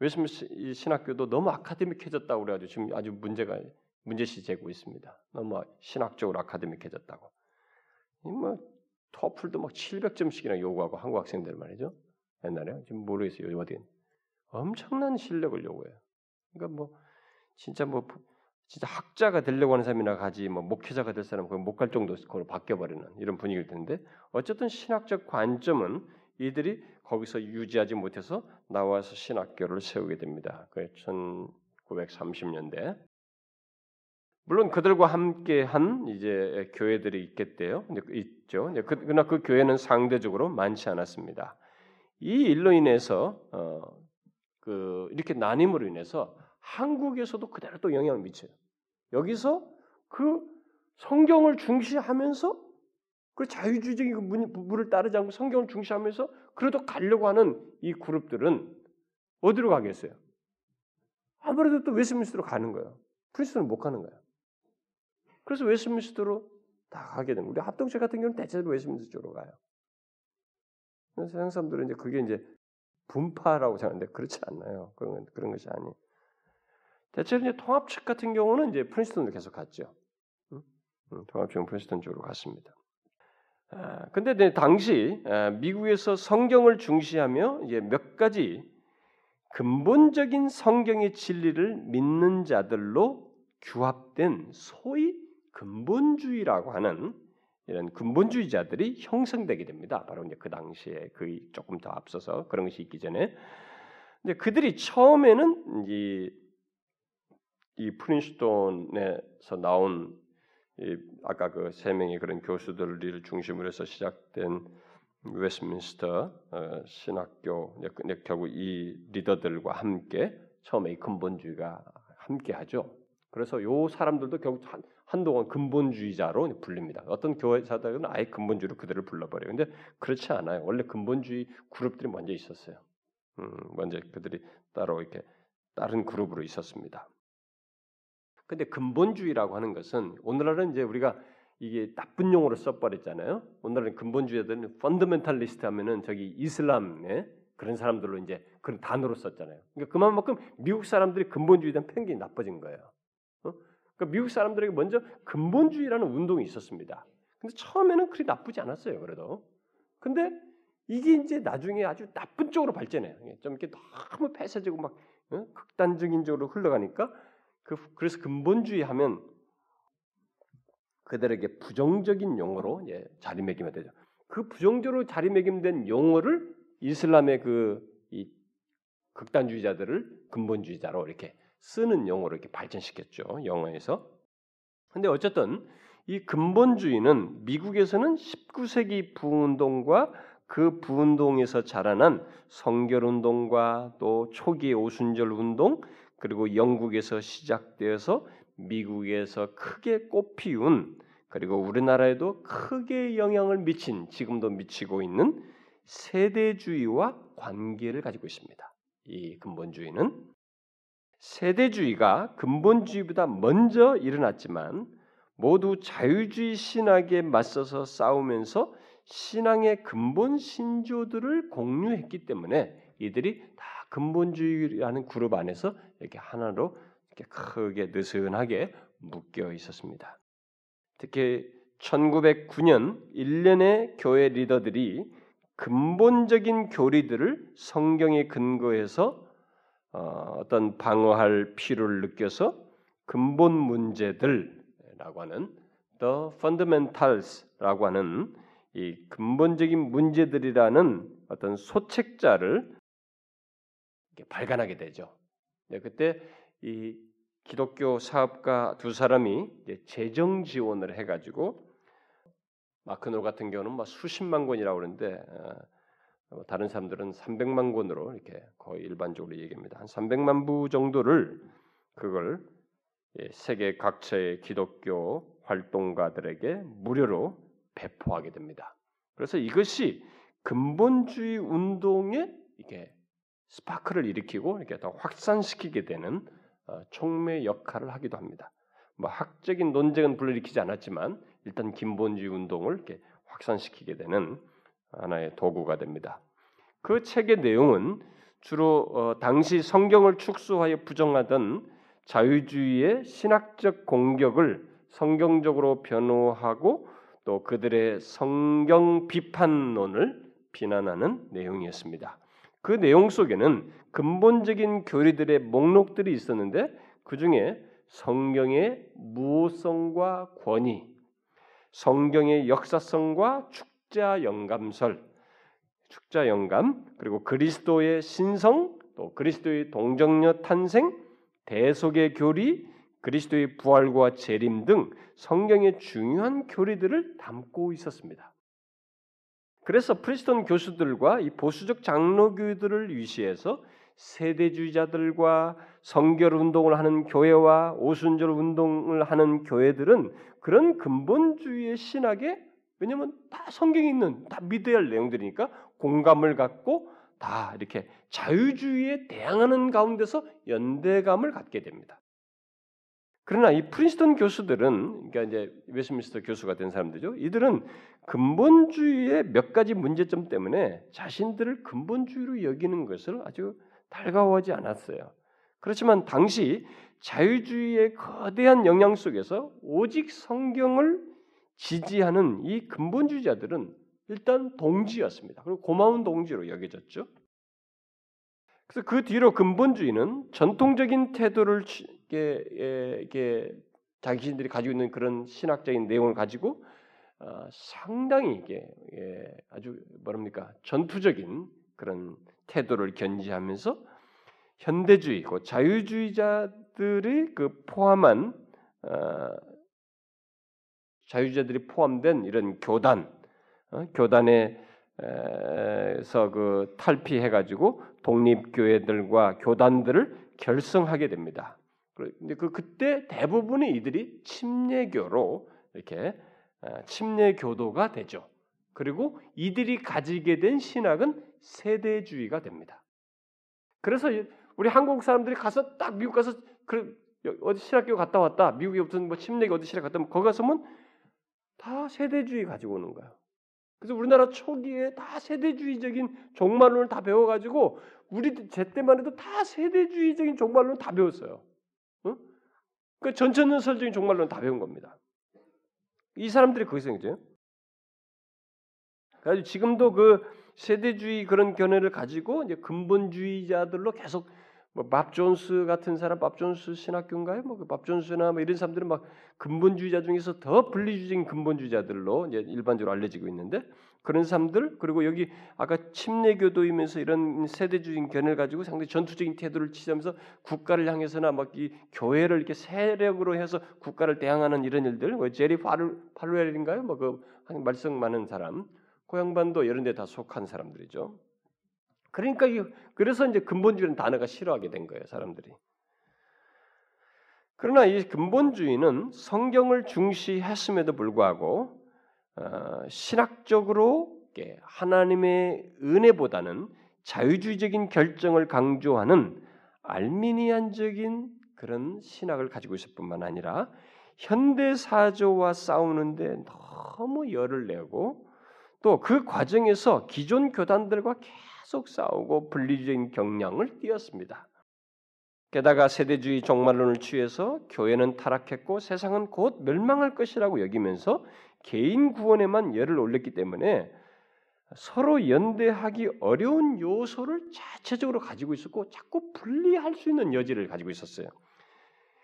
웨스민스 신학교도 너무 아카데믹해졌다고 그래가지고 지금 아주 문제가 문제시 되고 있습니다. 너무 신학적으로 아카데믹해졌다고. 뭐 토플도 막 700점씩이나 요구하고 한국 학생들 말이죠. 옛날에 지금 모르겠어요. 요즘 어디 엄청난 실력을 요구해요. 그러니까 뭐 진짜 뭐 진짜 학자가 되려고 하는 사람이나 가지 뭐 목회자가 될 사람 못갈 정도 그걸 바뀌어 버리는 이런 분위기일 텐데 어쨌든 신학적 관점은 이들이 거기서 유지하지 못해서 나와서 신학교를 세우게 됩니다. 그 1930년대 물론 그들과 함께 한 이제 교회들이 있겠대요. 있죠. 그, 그러나 그 교회는 상대적으로 많지 않았습니다. 이 일로 인해서 어, 그 이렇게 나님으로 인해서 한국에서도 그대로 또 영향을 미쳐요. 여기서 그 성경을 중시하면서 그 자유주의적인 그 부분을 따르지 않고 성경을 중시하면서 그래도 가려고 하는 이 그룹들은 어디로 가겠어요? 아무래도 또 웨스트민스터로 가는 거예요. 프린스턴은 못 가는 거예요. 그래서 웨스트민스터로 다 하게 됩니다. 우리 합동측 같은 경우는 대체로 웨스트민스터 쪽으로 가요. 세상 사람들은 이제 그게 이제 분파라고 생각하는데 그렇지 않나요? 그런 그런 것이 아니. 대체로 이제 통합 측 같은 경우는 이제 프린스턴으로 계속 갔죠. 응? 응, 통합 측은 프린스턴 쪽으로 갔습니다. 아, 근데 네, 당시 아, 미국에서 성경을 중시하며 이제 몇 가지 근본적인 성경의 진리를 믿는 자들로 규합된 소위 근본주의라고 하는 이런 근본주의자들이 형성되게 됩니다. 바로 이제 그 당시에 그 조금 더 앞서서 그런 것이 있기 전에 근데 그들이 처음에는 이, 이 프린스톤에서 나온 이 아까 그 세 명의 그런 교수들을 중심으로 해서 시작된 웨스민스터 어, 신학교 결국 이 리더들과 함께 처음에 이 근본주의가 함께하죠. 그래서 요 사람들도 결국 한, 한동안 근본주의자로 불립니다. 어떤 교회사들은 아예 근본주의로 그들을 불러버려요. 근데 그렇지 않아요. 원래 근본주의 그룹들이 먼저 있었어요. 음, 먼저 그들이 따로 이렇게 다른 그룹으로 있었습니다. 근데 근본주의라고 하는 것은 오늘날은 이제 우리가 이게 나쁜 용어로 써버렸잖아요. 오늘날은 근본주의자들은 펀더멘탈리스트 하면은 저기 이슬람의 그런 사람들로 이제 그런 단어로 썼잖아요. 그러니까 그만큼 미국 사람들이 근본주의에 대한 편견이 나빠진 거예요. 어? 그러니까 미국 사람들에게 먼저 근본주의라는 운동이 있었습니다. 근데 처음에는 그리 나쁘지 않았어요. 그래도. 근데 이게 이제 나중에 아주 나쁜 쪽으로 발전해요. 좀 이렇게 너무 폐쇄적이고 막 어? 극단적인 쪽으로 흘러가니까 그, 그래서 근본주의 하면 그들에게 부정적인 용어로 예, 자리매김이 되죠. 그 부정적으로 자리매김된 용어를 이슬람의 그이 극단주의자들을 근본주의자로 이렇게 쓰는 용어로 이렇게 발전시켰죠. 영어에서. 근데 어쨌든 이 근본주의는 미국에서는 19세기 부운동과 그 부운동에서 자라난 성결운동과 또 초기 오순절 운동 그리고 영국에서 시작되어서 미국에서 크게 꽃피운 그리고 우리나라에도 크게 영향을 미친 지금도 미치고 있는 세대주의와 관계를 가지고 있습니다. 이 근본주의는 세대주의가 근본주의보다 먼저 일어났지만 모두 자유주의 신학에 맞서서 싸우면서 신앙의 근본 신조들을 공유했기 때문에 이들이 다 근본주의라는 그룹 안에서 이렇게 하나로 이렇게 크게 느슨하게 묶여 있었습니다. 특히 1909년 일련의 교회 리더들이 근본적인 교리들을 성경에 근거해서 어, 떤 방어할 필요를 느껴서 근본 문제들이라고 하는 the fundamentals라고 하는 이 근본적인 문제들이라는 어떤 소책자를 발간하게 되죠. 네, 그때 이 기독교 사업가 두 사람이 재정 지원을 해가지고 마크노 같은 경우는 막 수십만 권이라고 그러는데 어, 다른 사람들은 300만 권으로 이렇게 거의 일반적으로 얘기합니다. 한 300만 부 정도를 그걸 예, 세계 각처의 기독교 활동가들에게 무료로 배포하게 됩니다. 그래서 이것이 근본주의 운동에 이게 스파크를 일으키고 이렇게 더 확산시키게 되는 어, 촉매 역할을 하기도 합니다. 뭐 학적인 논쟁은 불러일으키지 않았지만 일단 근본주의 운동을 이렇게 확산시키게 되는 하나의 도구가 됩니다. 그 책의 내용은 주로 어, 당시 성경을 축소하여 부정하던 자유주의의 신학적 공격을 성경적으로 변호하고 또 그들의 성경 비판론을 비난하는 내용이었습니다. 그 내용 속에는 근본적인 교리들의 목록들이 있었는데 그 중에 성경의 무호성과 권위, 성경의 역사성과 축 자 영감설, 축자 영감, 그리고 그리스도의 신성, 또 그리스도의 동정녀 탄생, 대속의 교리, 그리스도의 부활과 재림 등 성경의 중요한 교리들을 담고 있었습니다. 그래서 프리스톤 교수들과 이 보수적 장로교들을 위시해서 세대주의자들과 성결 운동을 하는 교회와 오순절 운동을 하는 교회들은 그런 근본주의의 신학에 왜냐하면 다 성경에 있는 다 믿어야 할 내용들이니까 공감을 갖고 다 이렇게 자유주의에 대항하는 가운데서 연대감을 갖게 됩니다. 그러나 이 프린스턴 교수들은 그러니까 이제 웨스민스터 교수가 된 사람들이죠. 이들은 근본주의의 몇 가지 문제점 때문에 자신들을 근본주의로 여기는 것을 아주 달가워하지 않았어요. 그렇지만 당시 자유주의의 거대한 영향 속에서 오직 성경을 지지하는 이 근본주의자들은 일단 동지였습니다. 그리고 고마운 동지로 여겨졌죠. 그래서 그 뒤로 근본주의는 전통적인 태도를 이게, 이게 자신들이 가지고 있는 그런 신학적인 내용을 가지고 어, 상당히 이게 예, 아주 뭐랍니까 전투적인 그런 태도를 견지하면서 현대주의, 고 자유주의자들이 그 포함한 어, 자유주의자들이 포함된 이런 교단, 어, 교단에서 그 탈피해가지고 독립교회들과 교단들을 결성하게 됩니다. 근데 그 그때 대부분의 이들이 침례교로 이렇게 어, 침례교도가 되죠. 그리고 이들이 가지게 된 신학은 세대주의가 됩니다. 그래서 우리 한국 사람들이 가서 딱 미국 가서 그 어디 신학교 갔다 왔다. 미국에 무슨 뭐 침례교 어디 신학 갔다 오면 거기 가서면 다 세대주의 가지고 오는 거야. 그래서 우리나라 초기에 다 세대주의적인 종말론을 다 배워가지고 우리 제 때만 해도 다 세대주의적인 종말론 다 배웠어요. 응? 그 전천연설적인 종말론 다 배운 겁니다. 이 사람들이 거기서 이제 그래서 지금도 그 세대주의 그런 견해를 가지고 이제 근본주의자들로 계속 뭐밥 존스 같은 사람, 밥 존스 신학교인가요? 뭐밥 그 존스나 뭐 이런 사람들은 막 근본주의자 중에서 더 분리주의적인 근본주의자들로 이제 일반적으로 알려지고 있는데 그런 사람들 그리고 여기 아까 침례교도이면서 이런 세대주의적인 견해를 가지고 상당히 전투적인 태도를 취하면서 국가를 향해서나 막 이 교회를 이렇게 세력으로 해서 국가를 대항하는 이런 일들, 뭐 제리 파르웰인가요? 뭐 그 말썽 많은 사람, 고향반도 이런 데 다 속한 사람들이죠. 그러니까 그래서 이제 근본주의는 단어가 싫어하게 된 거예요, 사람들이. 그러나 이 근본주의는 성경을 중시했음에도 불구하고 어, 신학적으로 하나님의 은혜보다는 자유주의적인 결정을 강조하는 알미니안적인 그런 신학을 가지고 있을 뿐만 아니라 현대 사조와 싸우는데 너무 열을 내고 또 그 과정에서 기존 교단들과 계속 싸우고 분리적인 경향을 띄었습니다. 게다가 세대주의 종말론을 취해서 교회는 타락했고 세상은 곧 멸망할 것이라고 여기면서 개인 구원에만 열을 올렸기 때문에 서로 연대하기 어려운 요소를 자체적으로 가지고 있었고 자꾸 분리할 수 있는 여지를 가지고 있었어요.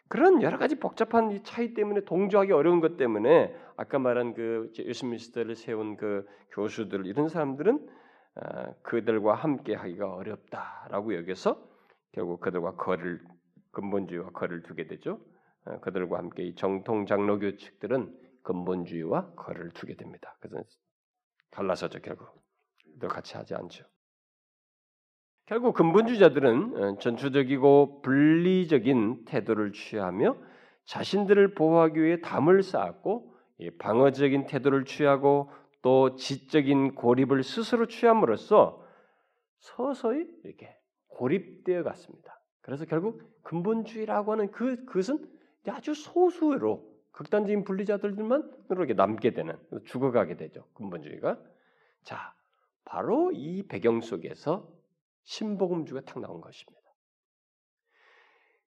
그런 여러 가지 복잡한 이 차이 때문에 동조하기 어려운 것 때문에 아까 말한 그 예수미스터를 세운 그 교수들 이런 사람들은 어, 그들과 함께 하기가 어렵다라고 여겨서 결국 그들과 거를 근본주의와 거를 두게 되죠. 어, 그들과 함께 이 정통 장로교 측들은 근본주의와 거를 두게 됩니다. 그래서 갈라서죠 결국 또 같이 하지 않죠. 결국 근본주의자들은 어, 전투적이고 분리적인 태도를 취하며 자신들을 보호하기 위해 담을 쌓았고 방어적인 태도를 취하고 또 지적인 고립을 스스로 취함으로써 서서히 이렇게 고립되어 갔습니다. 그래서 결국 근본주의라고 하는 그 그것은 아주 소수로 극단적인 분리자들만 이렇게 남게 되는 죽어가게 되죠. 근본주의가 자 바로 이 배경 속에서 신복음주가 탁 나온 것입니다.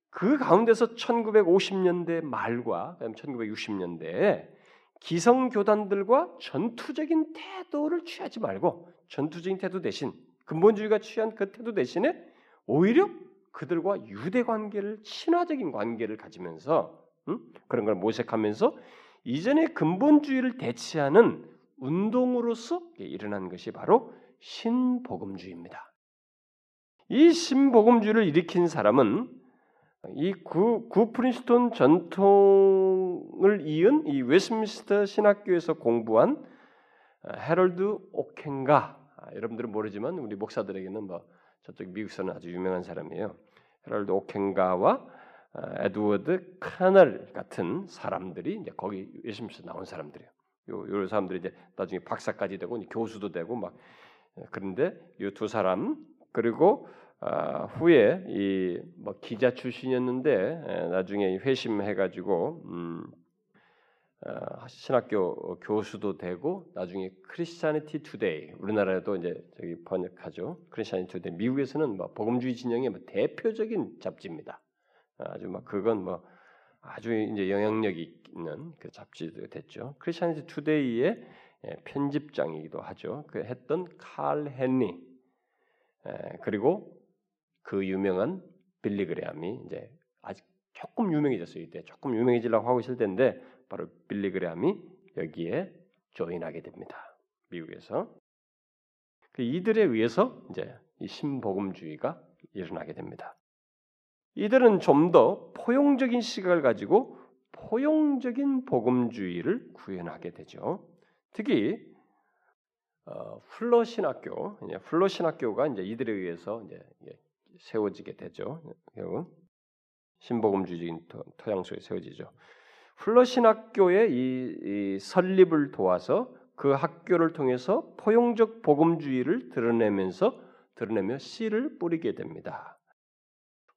그 가운데서 1950년대 말과 1960년대에 기성 교단들과 전투적인 태도를 취하지 말고 전투적인 태도 대신 근본주의가 취한 그 태도 대신에 오히려 그들과 유대 관계를 친화적인 관계를 가지면서 음? 그런 걸 모색하면서 이전의 근본주의를 대체하는 운동으로서 일어난 것이 바로 신복음주의입니다. 이 신복음주의를 일으킨 사람은 이 구 구 프린스턴 전통을 이은 이 웨스트민스터 신학교에서 공부한 해럴드 오켄가 아, 여러분들은 모르지만 우리 목사들에게는 뭐 저쪽 미국에서는 아주 유명한 사람이에요. 해럴드 오켄가와 아, 에드워드 카널 같은 사람들이 이제 거기 웨스트민스터 나온 사람들이에요. 요, 요 사람들이 이제 나중에 박사까지 되고 교수도 되고 막 그런데 이 두 사람 그리고 아, 후에 이 뭐 기자 출신이었는데 에, 나중에 회심해가지고 음, 어, 신학교 교수도 되고 나중에 Christianity Today 우리나라에도 이제 저기 번역하죠. Christianity Today 미국에서는 뭐 복음주의 진영의 뭐 대표적인 잡지입니다. 아주 막 그건 뭐 아주 이제 영향력이 있는 그 잡지도 됐죠. 크리스찬니티 투데이의 예, 편집장이기도 하죠. 그 했던 칼 헨리 그리고 그 유명한 빌리 그레함이 이제 아직 조금 유명해졌어요. 이때 조금 유명해지려고 하고 있을 텐데 바로 빌리 그레함이 여기에 조인하게 됩니다. 미국에서 그 이들에 의해서 이제 이 신복음주의가 일어나게 됩니다. 이들은 좀 더 포용적인 시각을 가지고 포용적인 복음주의를 구현하게 되죠. 특히 어, 풀러 신학교, 풀러 신학교가 이제 이들에 의해서 이제 세워지게 되죠. 결국 신복음주의적인 토양 속에 세워지죠. 풀러 신학교의 이, 이 설립을 도와서 그 학교를 통해서 포용적 복음주의를 드러내면서 드러내며 씨를 뿌리게 됩니다.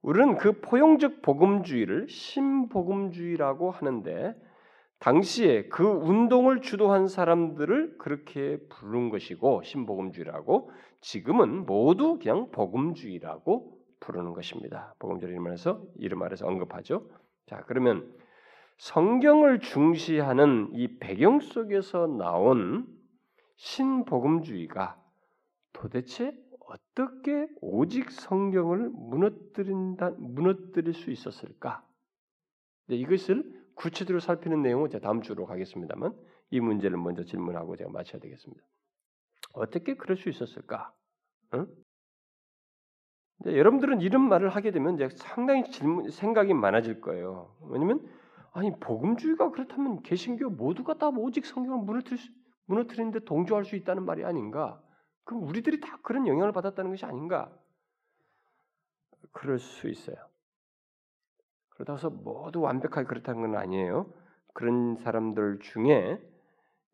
우리는 그 포용적 복음주의를 신복음주의라고 하는데 당시에 그 운동을 주도한 사람들을 그렇게 부른 것이고 신복음주의라고 지금은 모두 그냥 복음주의라고 부르는 것입니다. 복음주의 이름에서 이름 아래서 언급하죠. 자 그러면 성경을 중시하는 이 배경 속에서 나온 신복음주의가 도대체 어떻게 오직 성경을 무너뜨린다 무너뜨릴 수 있었을까? 네, 이것을 구체적으로 살피는 내용은 제가 다음 주로 가겠습니다만 이 문제를 먼저 질문하고 제가 마쳐야 되겠습니다. 어떻게 그럴 수 있었을까? 응? 네, 여러분들은 이런 말을 하게 되면 이제 상당히 질문, 생각이 많아질 거예요. 왜냐면 아니 복음주의가 그렇다면 개신교 모두가 다 오직 성경을 무너뜨릴 수, 무너뜨리는데 동조할 수 있다는 말이 아닌가? 그럼 우리들이 다 그런 영향을 받았다는 것이 아닌가? 그럴 수 있어요. 그렇다고 모두 완벽하게 그렇다는 건 아니에요. 그런 사람들 중에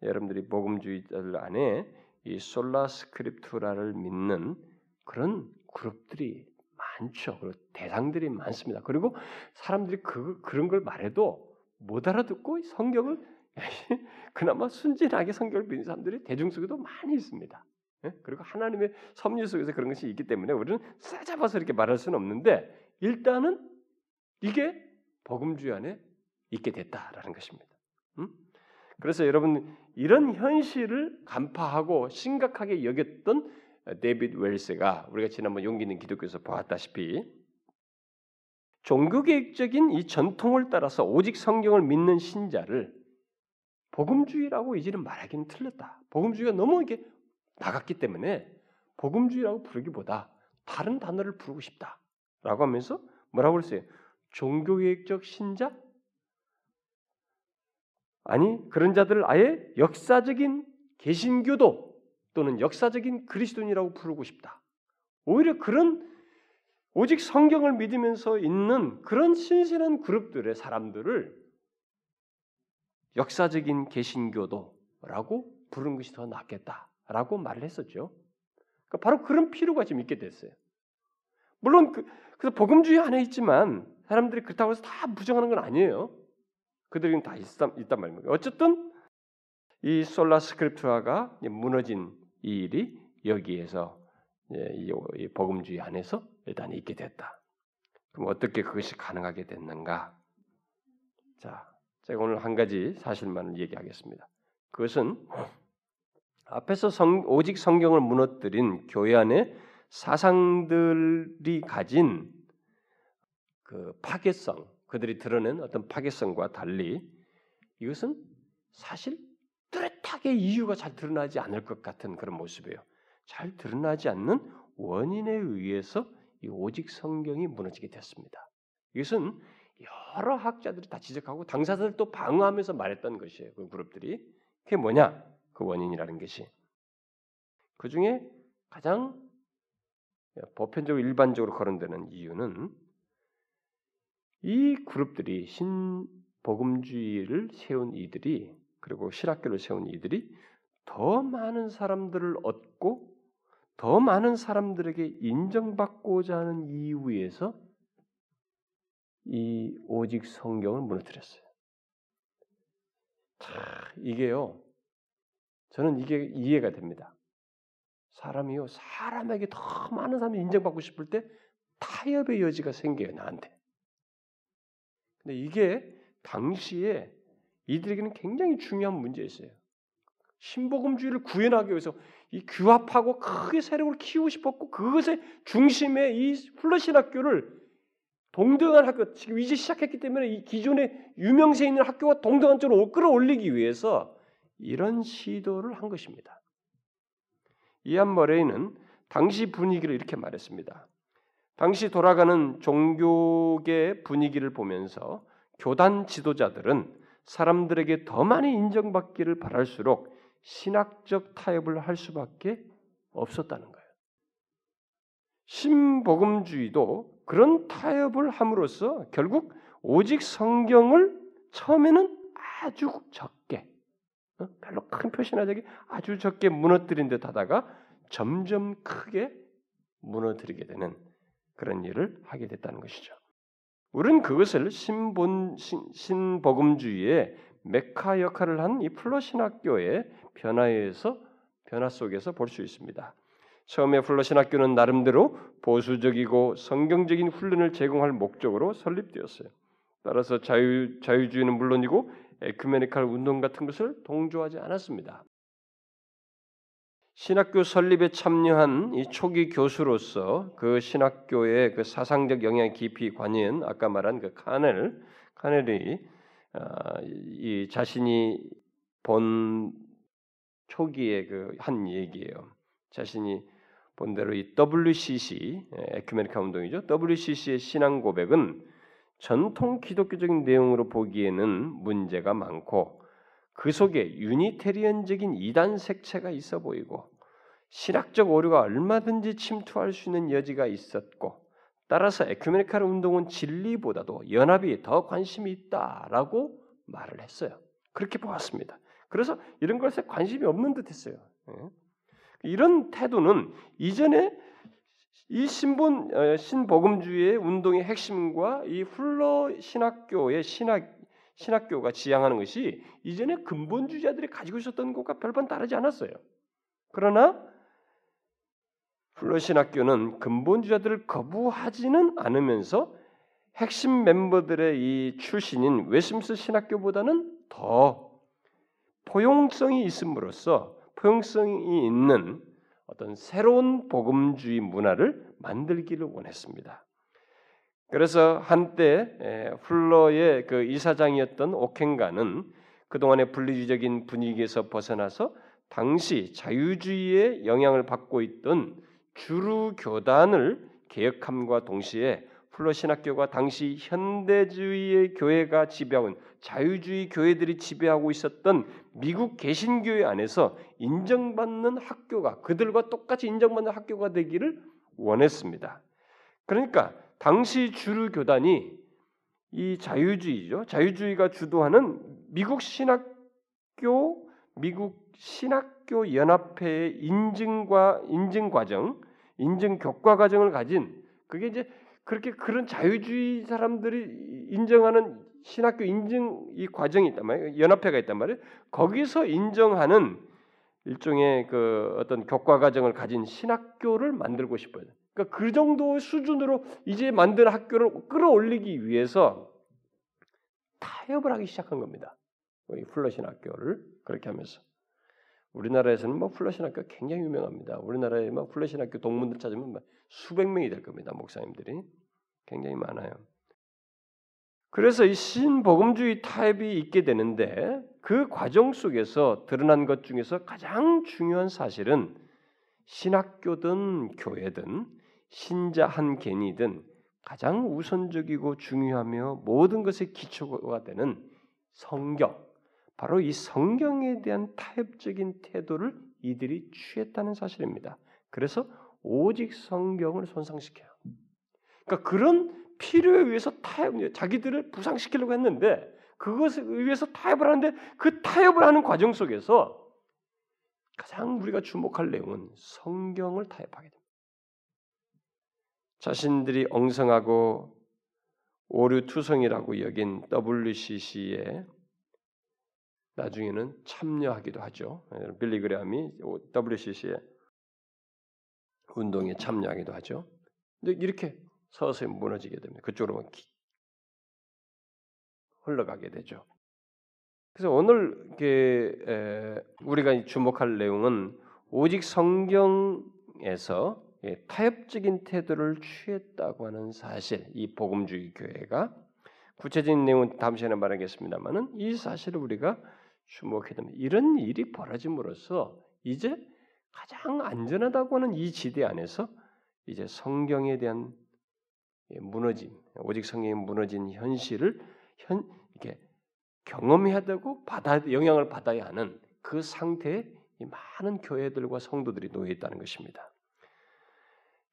여러분들이 복음주의들 안에 이 솔라 스크립투라를 믿는 그런 그룹들이 많죠. 그리고 대상들이 많습니다. 그리고 사람들이 그 그런 걸 말해도 못 알아듣고 성경을 그나마 순진하게 성경을 믿는 사람들이 대중 속에도 많이 있습니다. 예? 그리고 하나님의 섭리 속에서 그런 것이 있기 때문에 우리는 싸잡아서 이렇게 말할 수는 없는데 일단은 이게 복음주의 안에 있게 됐다라는 것입니다. 음? 그래서 여러분 이런 현실을 간파하고 심각하게 여겼던 데이비드 웰스가 우리가 지난번 용기 있는 기독교에서 보았다시피 종교개혁적인 이 전통을 따라서 오직 성경을 믿는 신자를 복음주의라고 이제는 말하기는 틀렸다. 복음주의가 너무 이게 나갔기 때문에 복음주의라고 부르기보다 다른 단어를 부르고 싶다라고 하면서 뭐라고 그랬어요? 종교개혁적 신자? 아니 그런 자들을 아예 역사적인 개신교도 또는 역사적인 그리스도인이라고 부르고 싶다. 오히려 그런 오직 성경을 믿으면서 있는 그런 신실한 그룹들의 사람들을 역사적인 개신교도라고 부른 것이 더 낫겠다라고 말을 했었죠. 그러니까 바로 그런 필요가 지금 있게 됐어요. 물론 그, 그래서 복음주의 안에 있지만 사람들이 그렇다고 해서 다 부정하는 건 아니에요. 그들은 다 있, 있단 말입니다. 어쨌든 이 솔라 스크립트라가 무너진 이 일이 여기에서 이 복음주의 안에서 일단 있게 됐다. 그럼 어떻게 그것이 가능하게 됐는가? 자, 제가 오늘 한 가지 사실만 얘기하겠습니다. 그것은 앞에서 성, 오직 성경을 무너뜨린 교회 안에 사상들이 가진 그 파괴성, 그들이 드러낸 어떤 파괴성과 달리 이것은 사실 뚜렷하게 이유가 잘 드러나지 않을 것 같은 그런 모습이에요. 잘 드러나지 않는 원인에 의해서 이 오직 성경이 무너지게 됐습니다. 이것은 여러 학자들이 다 지적하고 당사자들도 방어하면서 말했던 것이에요. 그 그룹들이 그게 뭐냐? 그 원인이라는 것이 그 중에 가장 보편적으로 일반적으로 거론되는 이유는 이 그룹들이 신복음주의를 세운 이들이 그리고 실학교를 세운 이들이 더 많은 사람들을 얻고 더 많은 사람들에게 인정받고자 하는 이유에서 이 오직 성경을 무너뜨렸어요. 자, 이게요. 저는 이게 이해가 됩니다. 사람이요, 사람에게 더 많은 사람이 인정받고 싶을 때 타협의 여지가 생겨요, 나한테. 근데 이게 당시에 이들에게는 굉장히 중요한 문제였어요. 신복음주의를 구현하기 위해서 이 규합하고 크게 세력을 키우고 싶었고 그것의 중심에 이 플러신 학교를 동등한 학교 지금 이제 시작했기 때문에 이 기존의 유명세 있는 학교와 동등한 쪽으로 끌어올리기 위해서 이런 시도를 한 것입니다. 이안 머레이는 당시 분위기를 이렇게 말했습니다. 당시 돌아가는 종교계 분위기를 보면서 교단 지도자들은 사람들에게 더 많이 인정받기를 바랄수록 신학적 타협을 할 수밖에 없었다는 거예요. 신복음주의도 그런 타협을 함으로써 결국 오직 성경을 처음에는 아주 적게 어? 별로 큰 표시나 되게 아주 적게 무너뜨린 듯 하다가 점점 크게 무너뜨리게 되는 그런 일을 하게 됐다는 것이죠. 우리는 그것을 신본 신, 신복음주의의 메카 역할을 한 이 플러신학교의 변화에서 변화 속에서 볼 수 있습니다. 처음에 플러신학교는 나름대로 보수적이고 성경적인 훈련을 제공할 목적으로 설립되었어요. 따라서 자유 자유주의는 물론이고 에큐메니칼 운동 같은 것을 동조하지 않았습니다. 신학교 설립에 참여한 이 초기 교수로서 그 신학교의 그 사상적 영향 깊이 관여한 아까 말한 그 카넬 카넬이 어, 이 자신이 본 초기에 그한 얘기예요. 자신이 본 대로 이 WCC 에큐메니카 운동이죠. WCC의 신앙 고백은 전통 기독교적인 내용으로 보기에는 문제가 많고 그 속에 유니테리언적인 이단 색채가 있어 보이고 신학적 오류가 얼마든지 침투할 수 있는 여지가 있었고 따라서 에큐메니칼 운동은 진리보다도 연합이 더 관심이 있다라고 말을 했어요. 그렇게 보았습니다. 그래서 이런 것에 관심이 없는 듯했어요. 예. 이런 태도는 이전에 이 신본 어, 신복음주의의 운동의 핵심과 이 훌러 신학교의 신학 신학교가 지향하는 것이 이전에 근본주의자들이 가지고 있었던 것과 별반 다르지 않았어요. 그러나 훌러 신학교는 근본주의자들을 거부하지는 않으면서 핵심 멤버들의 이 출신인 웨스민스 신학교보다는 더 포용성이 있음으로써 포용성이 있는 어떤 새로운 복음주의 문화를 만들기를 원했습니다. 그래서 한때 훌러의 그 이사장이었던 오켄가는 그동안의 분리주의적인 분위기에서 벗어나서 당시 자유주의의 영향을 받고 있던 주루 교단을 개혁함과 동시에 훌러 신학교가 당시 현대주의의 교회가 지배하고 자유주의 교회들이 지배하고 있었던 미국 개신교회 안에서 인정받는 학교가 그들과 똑같이 인정받는 학교가 되기를 원했습니다. 그러니까 당시 주류 교단이 이 자유주의죠. 자유주의가 주도하는 미국 신학교 미국 신학교 연합회의 인증과 인증 과정, 인증 교과 과정을 가진 그게 이제 그렇게 그런 자유주의 사람들이 인정하는 신학교 인증 이 과정이 있단 말이에요. 연합회가 있단 말이에요. 거기서 인정하는 일종의 그 어떤 교과 과정을 가진 신학교를 만들고 싶어요. 그러니까 그 정도 수준으로 이제 만든 학교를 끌어올리기 위해서 타협을 하기 시작한 겁니다. 이 플러신 학교를 그렇게 하면서 우리나라에서는 뭐 플러신 학교 굉장히 유명합니다. 우리나라에 막 플러신 학교 동문들 찾으면 수백 명이 될 겁니다. 목사님들이 굉장히 많아요. 그래서 이 신복음주의 타입이 있게 되는데 그 과정 속에서 드러난 것 중에서 가장 중요한 사실은 신학교든 교회든 신자 한 개인이든 가장 우선적이고 중요하며 모든 것의 기초가 되는 성경, 바로 이 성경에 대한 타협적인 태도를 이들이 취했다는 사실입니다. 그래서 오직 성경을 손상시켜요. 그러니까 그런 필요에 의해서 타협, 자기들을 부상시키려고 했는데 그것에 의해서 타협을 하는데 그 타협을 하는 과정 속에서 가장 우리가 주목할 내용은 성경을 타협하게 됩니다. 자신들이 엉성하고 오류투성이라고 여긴 WCC에 나중에는 참여하기도 하죠. 빌리그램이 WCC에 운동에 참여하기도 하죠. 근데 이렇게 서서히 무너지게 됩니다. 그쪽으로만 흘러가게 되죠. 그래서 오늘 우리가 주목할 내용은 오직 성경에서 타협적인 태도를 취했다고 하는 사실, 이 복음주의 교회가 구체적인 내용은 다음 시간에 말하겠습니다만은 이 사실을 우리가 주목해야 됩니다. 이런 일이 벌어짐으로써 이제 가장 안전하다고 하는 이 지대 안에서 이제 성경에 대한 무너짐, 오직 성경이 무너진 현실을 현 이렇게 경험해야 되고 받아 영향을 받아야 하는 그 상태에 많은 교회들과 성도들이 놓여 있다는 것입니다.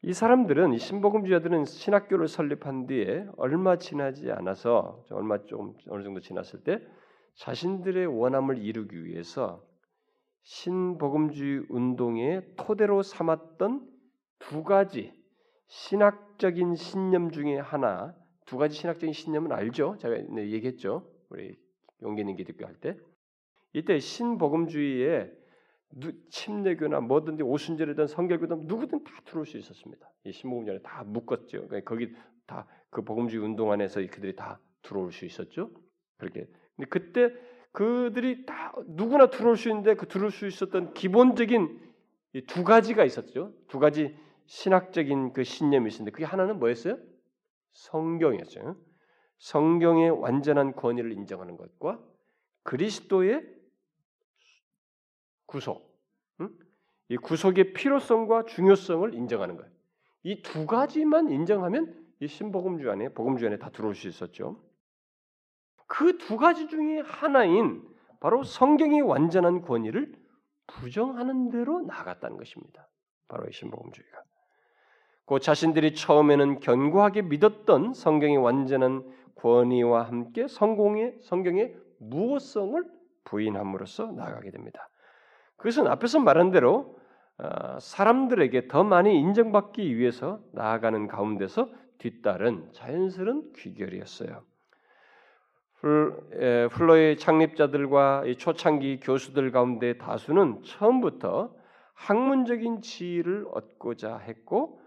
이 사람들은 이 신복음주의자들은 신학교를 설립한 뒤에 얼마 지나지 않아서 얼마 좀 어느 정도 지났을 때 자신들의 원함을 이루기 위해서 신복음주의 운동의 토대로 삼았던 두 가지 신학적인 신념 중에 하나, 두 가지 신학적인 신념은 알죠? 제가 얘기했죠. 우리 용기 있는 기독교 할 때. 이때 신복음주의에 침례교나 뭐든지 오순절이든 성결교든 누구든 다 들어올 수 있었습니다. 이 신복음주의에 다 묶었죠. 그러니까 거기 다 그 복음주의 운동 안에서 그들이 다 들어올 수 있었죠. 그렇게. 근데 그때 그들이 다 누구나 들어올 수 있는데 그 들어올 수 있었던 기본적인 두 가지가 있었죠. 두 가지 신학적인 그 신념이 있었는데 그게 하나는 뭐였어요? 성경이었죠. 성경의 완전한 권위를 인정하는 것과 그리스도의 구속, 이 구속의 필요성과 중요성을 인정하는 거예요. 이 두 가지만 인정하면 이 신복음주 안에 복음주 안에 다 들어올 수 있었죠. 그 두 가지 중에 하나인 바로 성경의 완전한 권위를 부정하는 대로 나갔다는 것입니다. 바로 이 신복음주의가. 그 자신들이 처음에는 견고하게 믿었던 성경의 완전한 권위와 함께 성공의 성경의 무호성을 부인함으로써 나가게 됩니다. 그것은 앞에서 말한 대로 어, 사람들에게 더 많이 인정받기 위해서 나아가는 가운데서 뒤따른 자연스러운 귀결이었어요. 플로의 창립자들과 초창기 교수들 가운데 다수는 처음부터 학문적인 지위를 얻고자 했고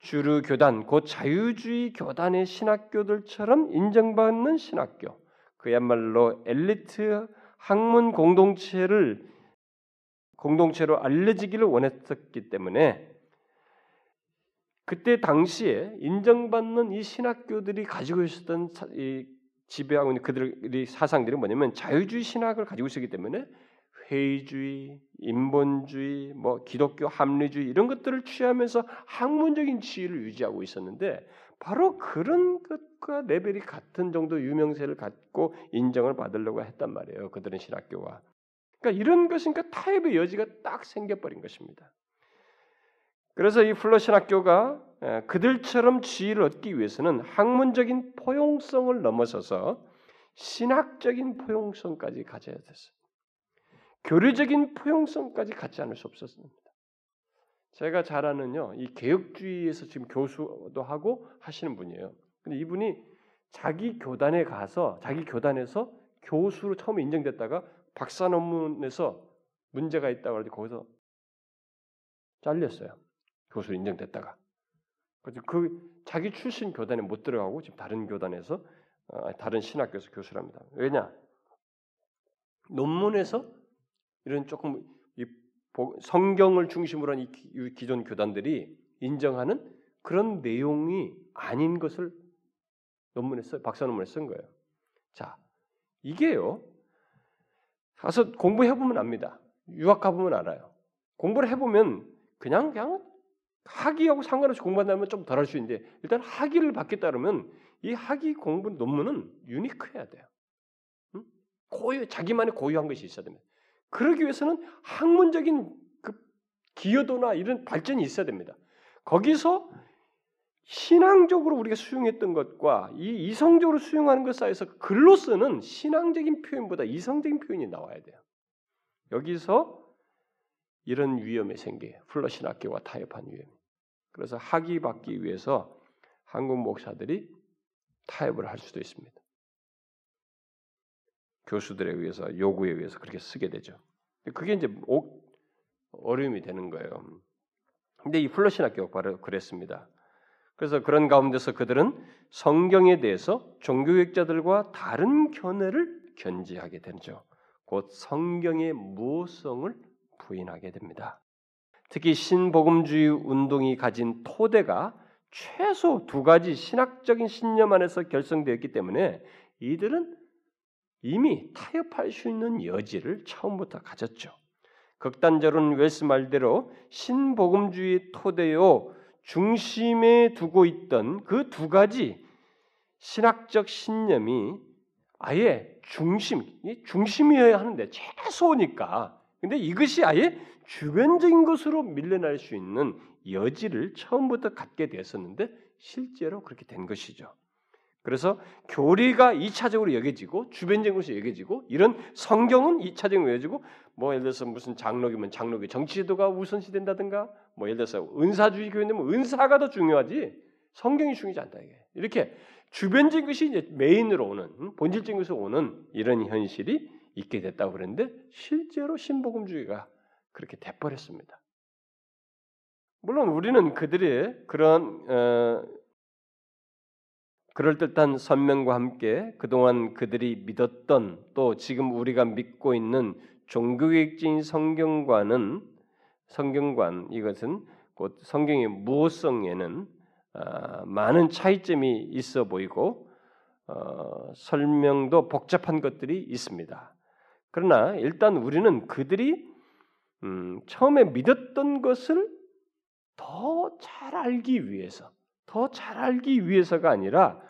주류 교단, 곧 자유주의 교단의 신학교들처럼 인정받는 신학교, 그야말로 엘리트 학문 공동체를 공동체로 알려지기를 원했었기 때문에 그때 당시에 인정받는 이 신학교들이 가지고 있었던 이 지배하고 있는 그들의 사상들이 뭐냐면 자유주의 신학을 가지고 있었기 때문에 회의주의, 인본주의, 뭐 기독교 합리주의 이런 것들을 취하면서 학문적인 지위를 유지하고 있었는데 바로 그런 것과 레벨이 같은 정도 유명세를 갖고 인정을 받으려고 했단 말이에요. 그들은 신학교와. 그러니까 이런 것이니까 타협의 여지가 딱 생겨버린 것입니다. 그래서 이 플러 신 학교가 그들처럼 지위를 얻기 위해서는 학문적인 포용성을 넘어서서 신학적인 포용성까지 가져야 됐어요. 교류적인 포용성까지 갖지 않을 수 없었습니다. 제가 잘 아는요, 이 개혁주의에서 지금 교수도 하고 하시는 분이에요. 근데 이분이 자기 교단에 가서 자기 교단에서 교수로 처음에 인정됐다가 박사 논문에서 문제가 있다고 할때 거기서 잘렸어요. 교수 인정됐다가. 그래서 그 자기 출신 교단에 못 들어가고 지금 다른 교단에서 어, 다른 신학교에서 교수랍니다. 왜냐? 논문에서 이런 조금 성경을 중심으로 한 이 기존 교단들이 인정하는 그런 내용이 아닌 것을 논문에 써 박사 논문에 쓴 거예요. 자, 이게요. 가서 공부해 보면 압니다. 유학 가 보면 알아요. 공부를 해 보면 그냥 그냥 학위하고 상관없이 공부한다면 좀 덜 할 수 있는데 일단 학위를 받겠다 그러면 이 학위 공부 논문은 유니크해야 돼요. 응? 고유 자기만의 고유한 것이 있어야 됩니다. 그러기 위해서는 학문적인 그 기여도나 이런 발전이 있어야 됩니다. 거기서 신앙적으로 우리가 수용했던 것과 이 이성적으로 수용하는 것 사이에서 글로서는 신앙적인 표현보다 이성적인 표현이 나와야 돼요. 여기서 이런 위험이 생겨요. 플러신 학교와 타협한 위험. 그래서 학위 받기 위해서 한국 목사들이 타협을 할 수도 있습니다. 교수들에 의해서 요구에 의해서 그렇게 쓰게 되죠. 그게 이제 어려움이 되는 거예요. 근데 이 플러신 학교가 바로 그랬습니다. 그래서 그런 가운데서 그들은 성경에 대해서 종교학자들과 다른 견해를 견지하게 되죠. 곧 성경의 무성을 부인하게 됩니다. 특히 신복음주의 운동이 가진 토대가 최소 두 가지 신학적인 신념 안에서 결성되었기 때문에 이들은 이미 타협할 수 있는 여지를 처음부터 가졌죠. 극단적으로는 웰스 말대로 신복음주의 토대요 중심에 두고 있던 그 두 가지 신학적 신념이 아예 중심, 중심이어야 하는데 최소니까. 근데 이것이 아예 주변적인 것으로 밀려날 수 있는 여지를 처음부터 갖게 되었었는데 실제로 그렇게 된 것이죠. 그래서 교리가 2차적으로 여겨지고 주변적인 것이 여겨지고 이런 성경은 2차적으로 여겨지고 뭐 예를 들어서 무슨 장로교면 장로교 정치제도가 우선시 된다든가 뭐 예를 들어서 은사주의 교회면 은사가 더 중요하지 성경이 중요하지 않다 이게 이렇게 주변적인 것이 이제 메인으로 오는 본질적인 것으로 오는 이런 현실이 있게 됐다고 그랬는데 실제로 신복음주의가 그렇게 돼버렸습니다. 물론 우리는 그들의 그런 어, 그럴듯한 선명과 함께 그동안 그들이 믿었던 또 지금 우리가 믿고 있는 종교개혁적인 성경관은 성경관 이것은 곧 성경의 무호성에는 어, 많은 차이점이 있어 보이고 어, 설명도 복잡한 것들이 있습니다. 그러나 일단 우리는 그들이 음, 처음에 믿었던 것을 더 잘 알기 위해서, 더 잘 알기 위해서가 아니라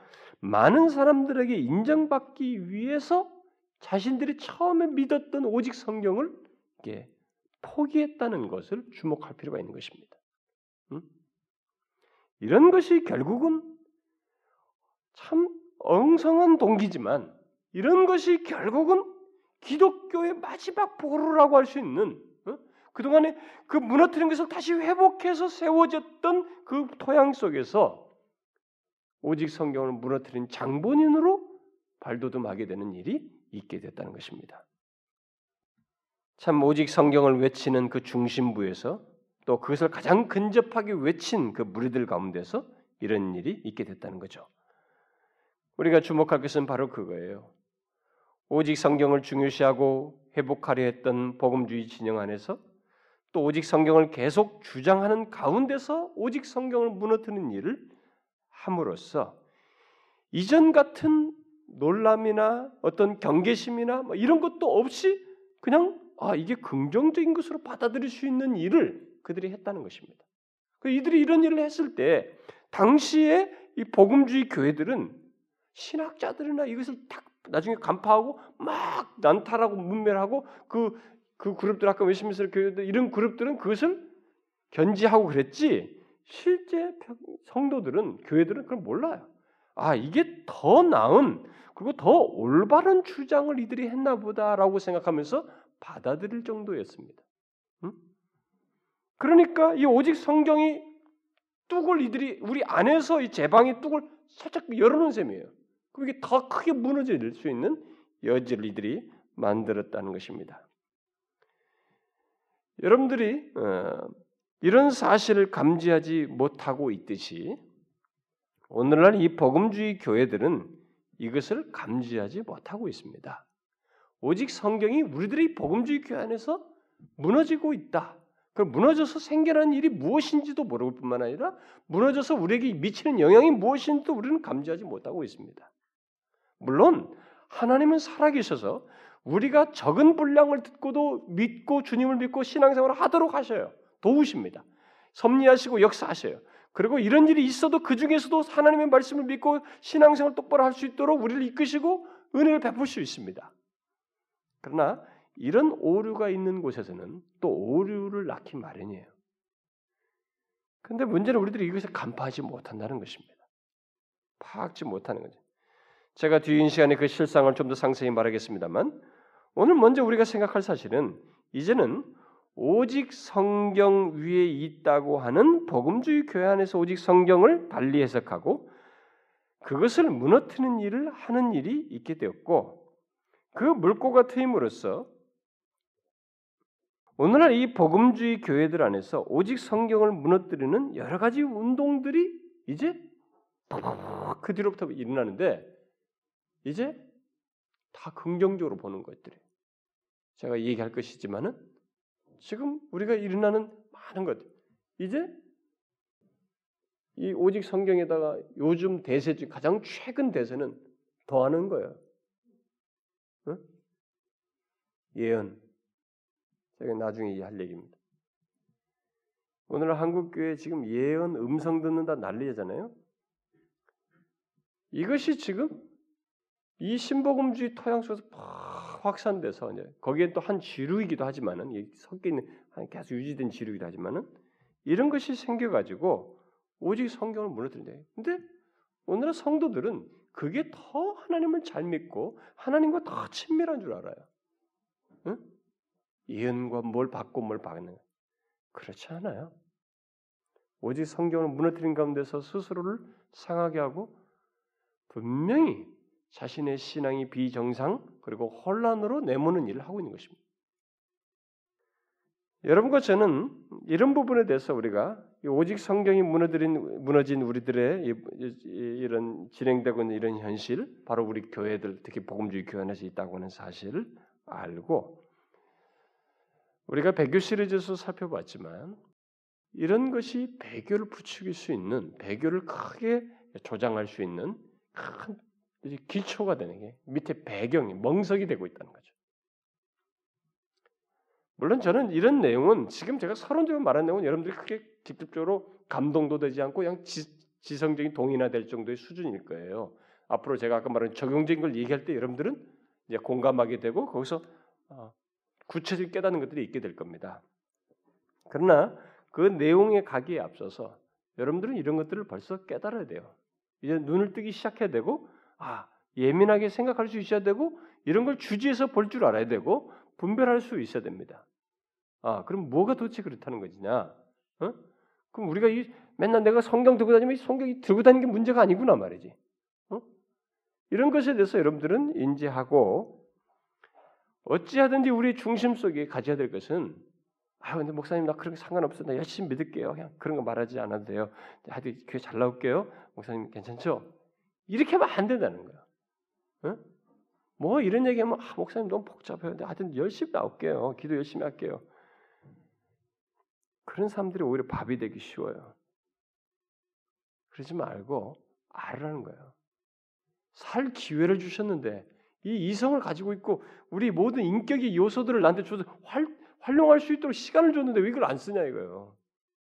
많은 사람들에게 인정받기 위해서 자신들이 처음에 믿었던 오직 성경을 포기했다는 것을 주목할 필요가 있는 것입니다. 음? 이런 것이 결국은 참 엉성한 동기지만 이런 것이 결국은 기독교의 마지막 보루라고 할 수 있는 어? 그동안에 그 무너뜨린 것을 다시 회복해서 세워졌던 그 토양 속에서 오직 성경을 무너뜨린 장본인으로 발돋움하게 되는 일이 있게 됐다는 것입니다. 참 오직 성경을 외치는 그 중심부에서 또 그것을 가장 근접하게 외친 그 무리들 가운데서 이런 일이 있게 됐다는 거죠. 우리가 주목할 것은 바로 그거예요. 오직 성경을 중요시하고 회복하려 했던 복음주의 진영 안에서 또 오직 성경을 계속 주장하는 가운데서 오직 성경을 무너뜨리는 일을 함으로써 이전 같은 놀람이나 어떤 경계심이나 뭐 이런 것도 없이 그냥 아 이게 긍정적인 것으로 받아들일 수 있는 일을 그들이 했다는 것입니다. 그 이들이 이런 일을 했을 때 당시에 이 복음주의 교회들은 신학자들이나 이것을 딱 나중에 간파하고 막 난탈하고 문멸하고 그, 그 그룹들 아까 웨스민스터 교회들 이런 그룹들은 그것을 견지하고 그랬지 실제 성도들은 교회들은 그걸 몰라요. 아 이게 더 나은 그리고 더 올바른 주장을 이들이 했나 보다라고 생각하면서 받아들일 정도였습니다. 응? 그러니까 이 오직 성경이 뚝을 이들이 우리 안에서 이 제방의 뚝을 살짝 열어놓은 셈이에요. 그게 더 크게 무너질 수 있는 여지를 이들이 만들었다는 것입니다. 여러분들이 어, 이런 사실을 감지하지 못하고 있듯이 오늘날 이 복음주의 교회들은 이것을 감지하지 못하고 있습니다. 오직 성경이 우리들이 복음주의 교회 안에서 무너지고 있다. 그 무너져서 생겨난 일이 무엇인지도 모를 뿐만 아니라 무너져서 우리에게 미치는 영향이 무엇인지도 우리는 감지하지 못하고 있습니다. 물론 하나님은 살아계셔서 우리가 적은 분량을 듣고도 믿고 주님을 믿고 신앙생활을 하도록 하셔요. 도우십니다. 섭리하시고 역사하셔요. 그리고 이런 일이 있어도 그 중에서도 하나님의 말씀을 믿고 신앙생활 똑바로 할 수 있도록 우리를 이끄시고 은혜를 베풀 수 있습니다. 그러나 이런 오류가 있는 곳에서는 또 오류를 낳기 마련이에요. 근데 문제는 우리들이 이것을 간파하지 못한다는 것입니다. 파악지 못하는 거죠. 제가 뒤인 시간에 그 실상을 좀 더 상세히 말하겠습니다만 오늘 먼저 우리가 생각할 사실은 이제는 오직 성경 위에 있다고 하는 복음주의 교회 안에서 오직 성경을 달리 해석하고 그것을 무너뜨리는 일을 하는 일이 있게 되었고 그 물꼬가 트임으로써 오늘날 이 복음주의 교회들 안에서 오직 성경을 무너뜨리는 여러 가지 운동들이 이제 그 뒤로부터 일어나는데 이제 다 긍정적으로 보는 것들이 제가 얘기할 것이지만은 지금 우리가 일어나는 많은 것 이제 이 오직 성경에다가 요즘 대세 중 가장 최근 대세는 더하는 거예요. 응? 예언. 제가 나중에 할 얘기입니다. 오늘 한국 교회 지금 예언 음성 듣는다 난리잖아요. 이것이 지금 이 신복음주의 토양 속에서 팍 확산돼서 이제 거기에 또 한 지류이기도 하지만은 섞여 있는 계속 유지된 지류이기도 하지만은 이런 것이 생겨가지고 오직 성경을 무너뜨린다. 근데 오늘의 성도들은 그게 더 하나님을 잘 믿고 하나님과 더 친밀한 줄 알아요. 응? 예언과 뭘 받고 뭘 받는 그렇지 않아요. 오직 성경을 무너뜨린 가운데서 스스로를 상하게 하고 분명히 자신의 신앙이 비정상 그리고 혼란으로 내모는 일을 하고 있는 것입니다. 여러분과 저는 이런 부분에 대해서 우리가 오직 성경이 무너뜨린 무너진 우리들의 이런 진행되고 있는 이런 현실, 바로 우리 교회들 특히 복음주의 교회 안에서 있다고 하는 사실을 알고 우리가 배교 시리즈에서 살펴봤지만 이런 것이 배교를 부추길 수 있는 배교를 크게 조장할 수 있는 큰 기초가 되는 게 밑에 배경이 멍석이 되고 있다는 거죠. 물론 저는 이런 내용은 지금 제가 서론적으로 말한 내용은 여러분들이 크게 직접적으로 감동도 되지 않고 그냥 지, 성적인 동의나 될 정도의 수준일 거예요. 앞으로 제가 아까 말한 적용적인 걸 얘기할 때 여러분들은 이제 공감하게 되고 거기서 어, 구체적인 깨닫는 것들이 있게 될 겁니다. 그러나 그 내용에 가기에 앞서서 여러분들은 이런 것들을 벌써 깨달아야 돼요. 이제 눈을 뜨기 시작해야 되고 아 예민하게 생각할 수 있어야 되고 이런 걸 주지에서 볼 줄 알아야 되고 분별할 수 있어야 됩니다. 아, 그럼 뭐가 도대체 그렇다는 것이냐? 어? 그럼 우리가 이 맨날 내가 성경 들고 다니면 이 성경이 들고 다니는 게 문제가 아니구나 말이지. 어? 이런 것에 대해서 여러분들은 인지하고 어찌하든지 우리 중심 속에 가져야 될 것은 아 근데 목사님 나 그런 게 상관없어 나 열심히 믿을게요 그냥 그런 거 말하지 않아도 돼요 하여튼 교회 잘 나올게요 목사님 괜찮죠 이렇게 하면 안 된다는 거야 어? 뭐 이런 얘기하면 아, 목사님 너무 복잡해요 하여튼 열심히 나올게요 기도 열심히 할게요 그런 사람들이 오히려 밥이 되기 쉬워요. 그러지 말고 알으라는 거예요. 살 기회를 주셨는데 이 이성을 가지고 있고 우리 모든 인격의 요소들을 나한테 줘서 활, 활용할 수 있도록 시간을 줬는데 왜 이걸 안 쓰냐 이거예요.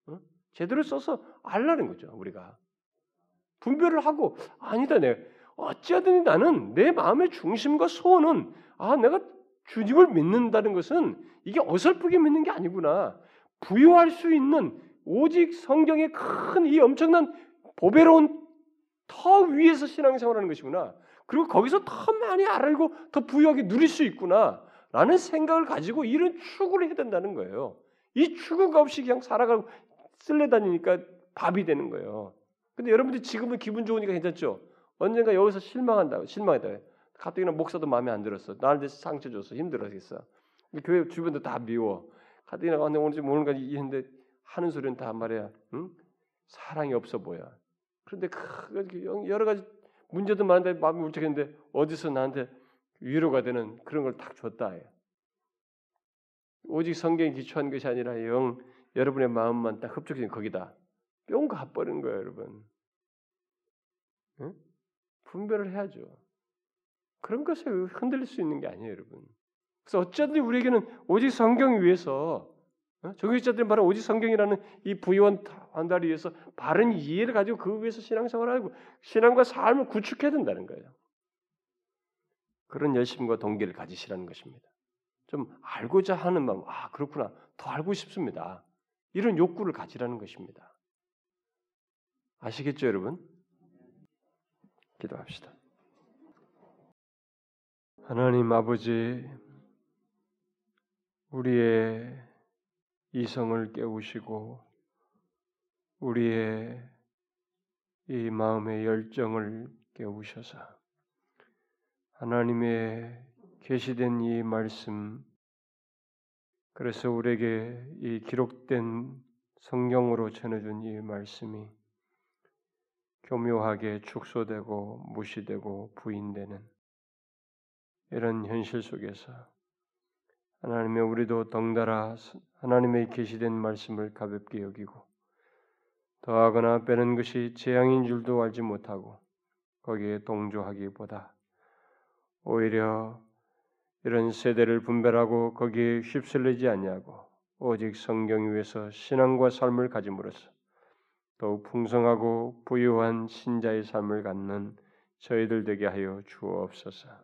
어? 제대로 써서 알라는 거죠 우리가 분별을 하고 아니다 내 어찌하든 나는 내 마음의 중심과 소원은 아 내가 주님을 믿는다는 것은 이게 어설프게 믿는 게 아니구나. 부여할 수 있는 오직 성경의 큰 이 엄청난 보배로운 터 위에서 신앙생활하는 것이구나. 그리고 거기서 더 많이 알고 더 부유하게 누릴 수 있구나 라는 생각을 가지고 이런 추구를 해야 된다는 거예요. 이 추구가 없이 그냥 살아가고 쓸려다니니까 밥이 되는 거예요. 근데 여러분들 지금은 기분 좋으니까 괜찮죠? 언젠가 여기서 실망한다, 실망했다. 가뜩이나 목사도 마음에 안 들었어. 나한테 상처 줬어. 힘들었겠어. 교회 주변도 다 미워. 가뜩이나 모르는 가지 이했는데 하는 소리는 다 말이야. 응? 사랑이 없어 보여. 그런데 그 여러 가지 문제도 많은데 마음이 울적했는데 어디서 나한테 위로가 되는 그런 걸 딱 줬다. 오직 성경에 기초한 것이 아니라 영 여러분의 마음만 딱 흡족해진 거기다. 뿅 가버리는 거예요, 여러분. 응? 분별을 해야죠. 그런 것에 흔들릴 수 있는 게 아니에요, 여러분. 그래서 어쨌든 우리에게는 오직 성경 위에서 정교자들은 바로 오직 성경이라는 이 부유한 한다리 위해서 바른 이해를 가지고 그 위에서 신앙생활을 하고 신앙과 삶을 구축해야 된다는 거예요. 그런 열심과 동기를 가지시라는 것입니다. 좀 알고자 하는 마음, 아 그렇구나, 더 알고 싶습니다. 이런 욕구를 가지라는 것입니다. 아시겠죠, 여러분? 기도합시다. 하나님 아버지, 우리의 이성을 깨우시고 우리의 이 마음의 열정을 깨우셔서 하나님의 계시된 이 말씀 그래서 우리에게 이 기록된 성경으로 전해준 이 말씀이 교묘하게 축소되고 무시되고 부인되는 이런 현실 속에서 하나님의 우리도 덩달아 하나님의 계시된 말씀을 가볍게 여기고 더하거나 빼는 것이 재앙인 줄도 알지 못하고 거기에 동조하기보다 오히려 이런 세대를 분별하고 거기에 휩쓸리지 않냐고 오직 성경 위에서 신앙과 삶을 가짐으로써 더욱 풍성하고 부유한 신자의 삶을 갖는 저희들 되게 하여 주옵소서.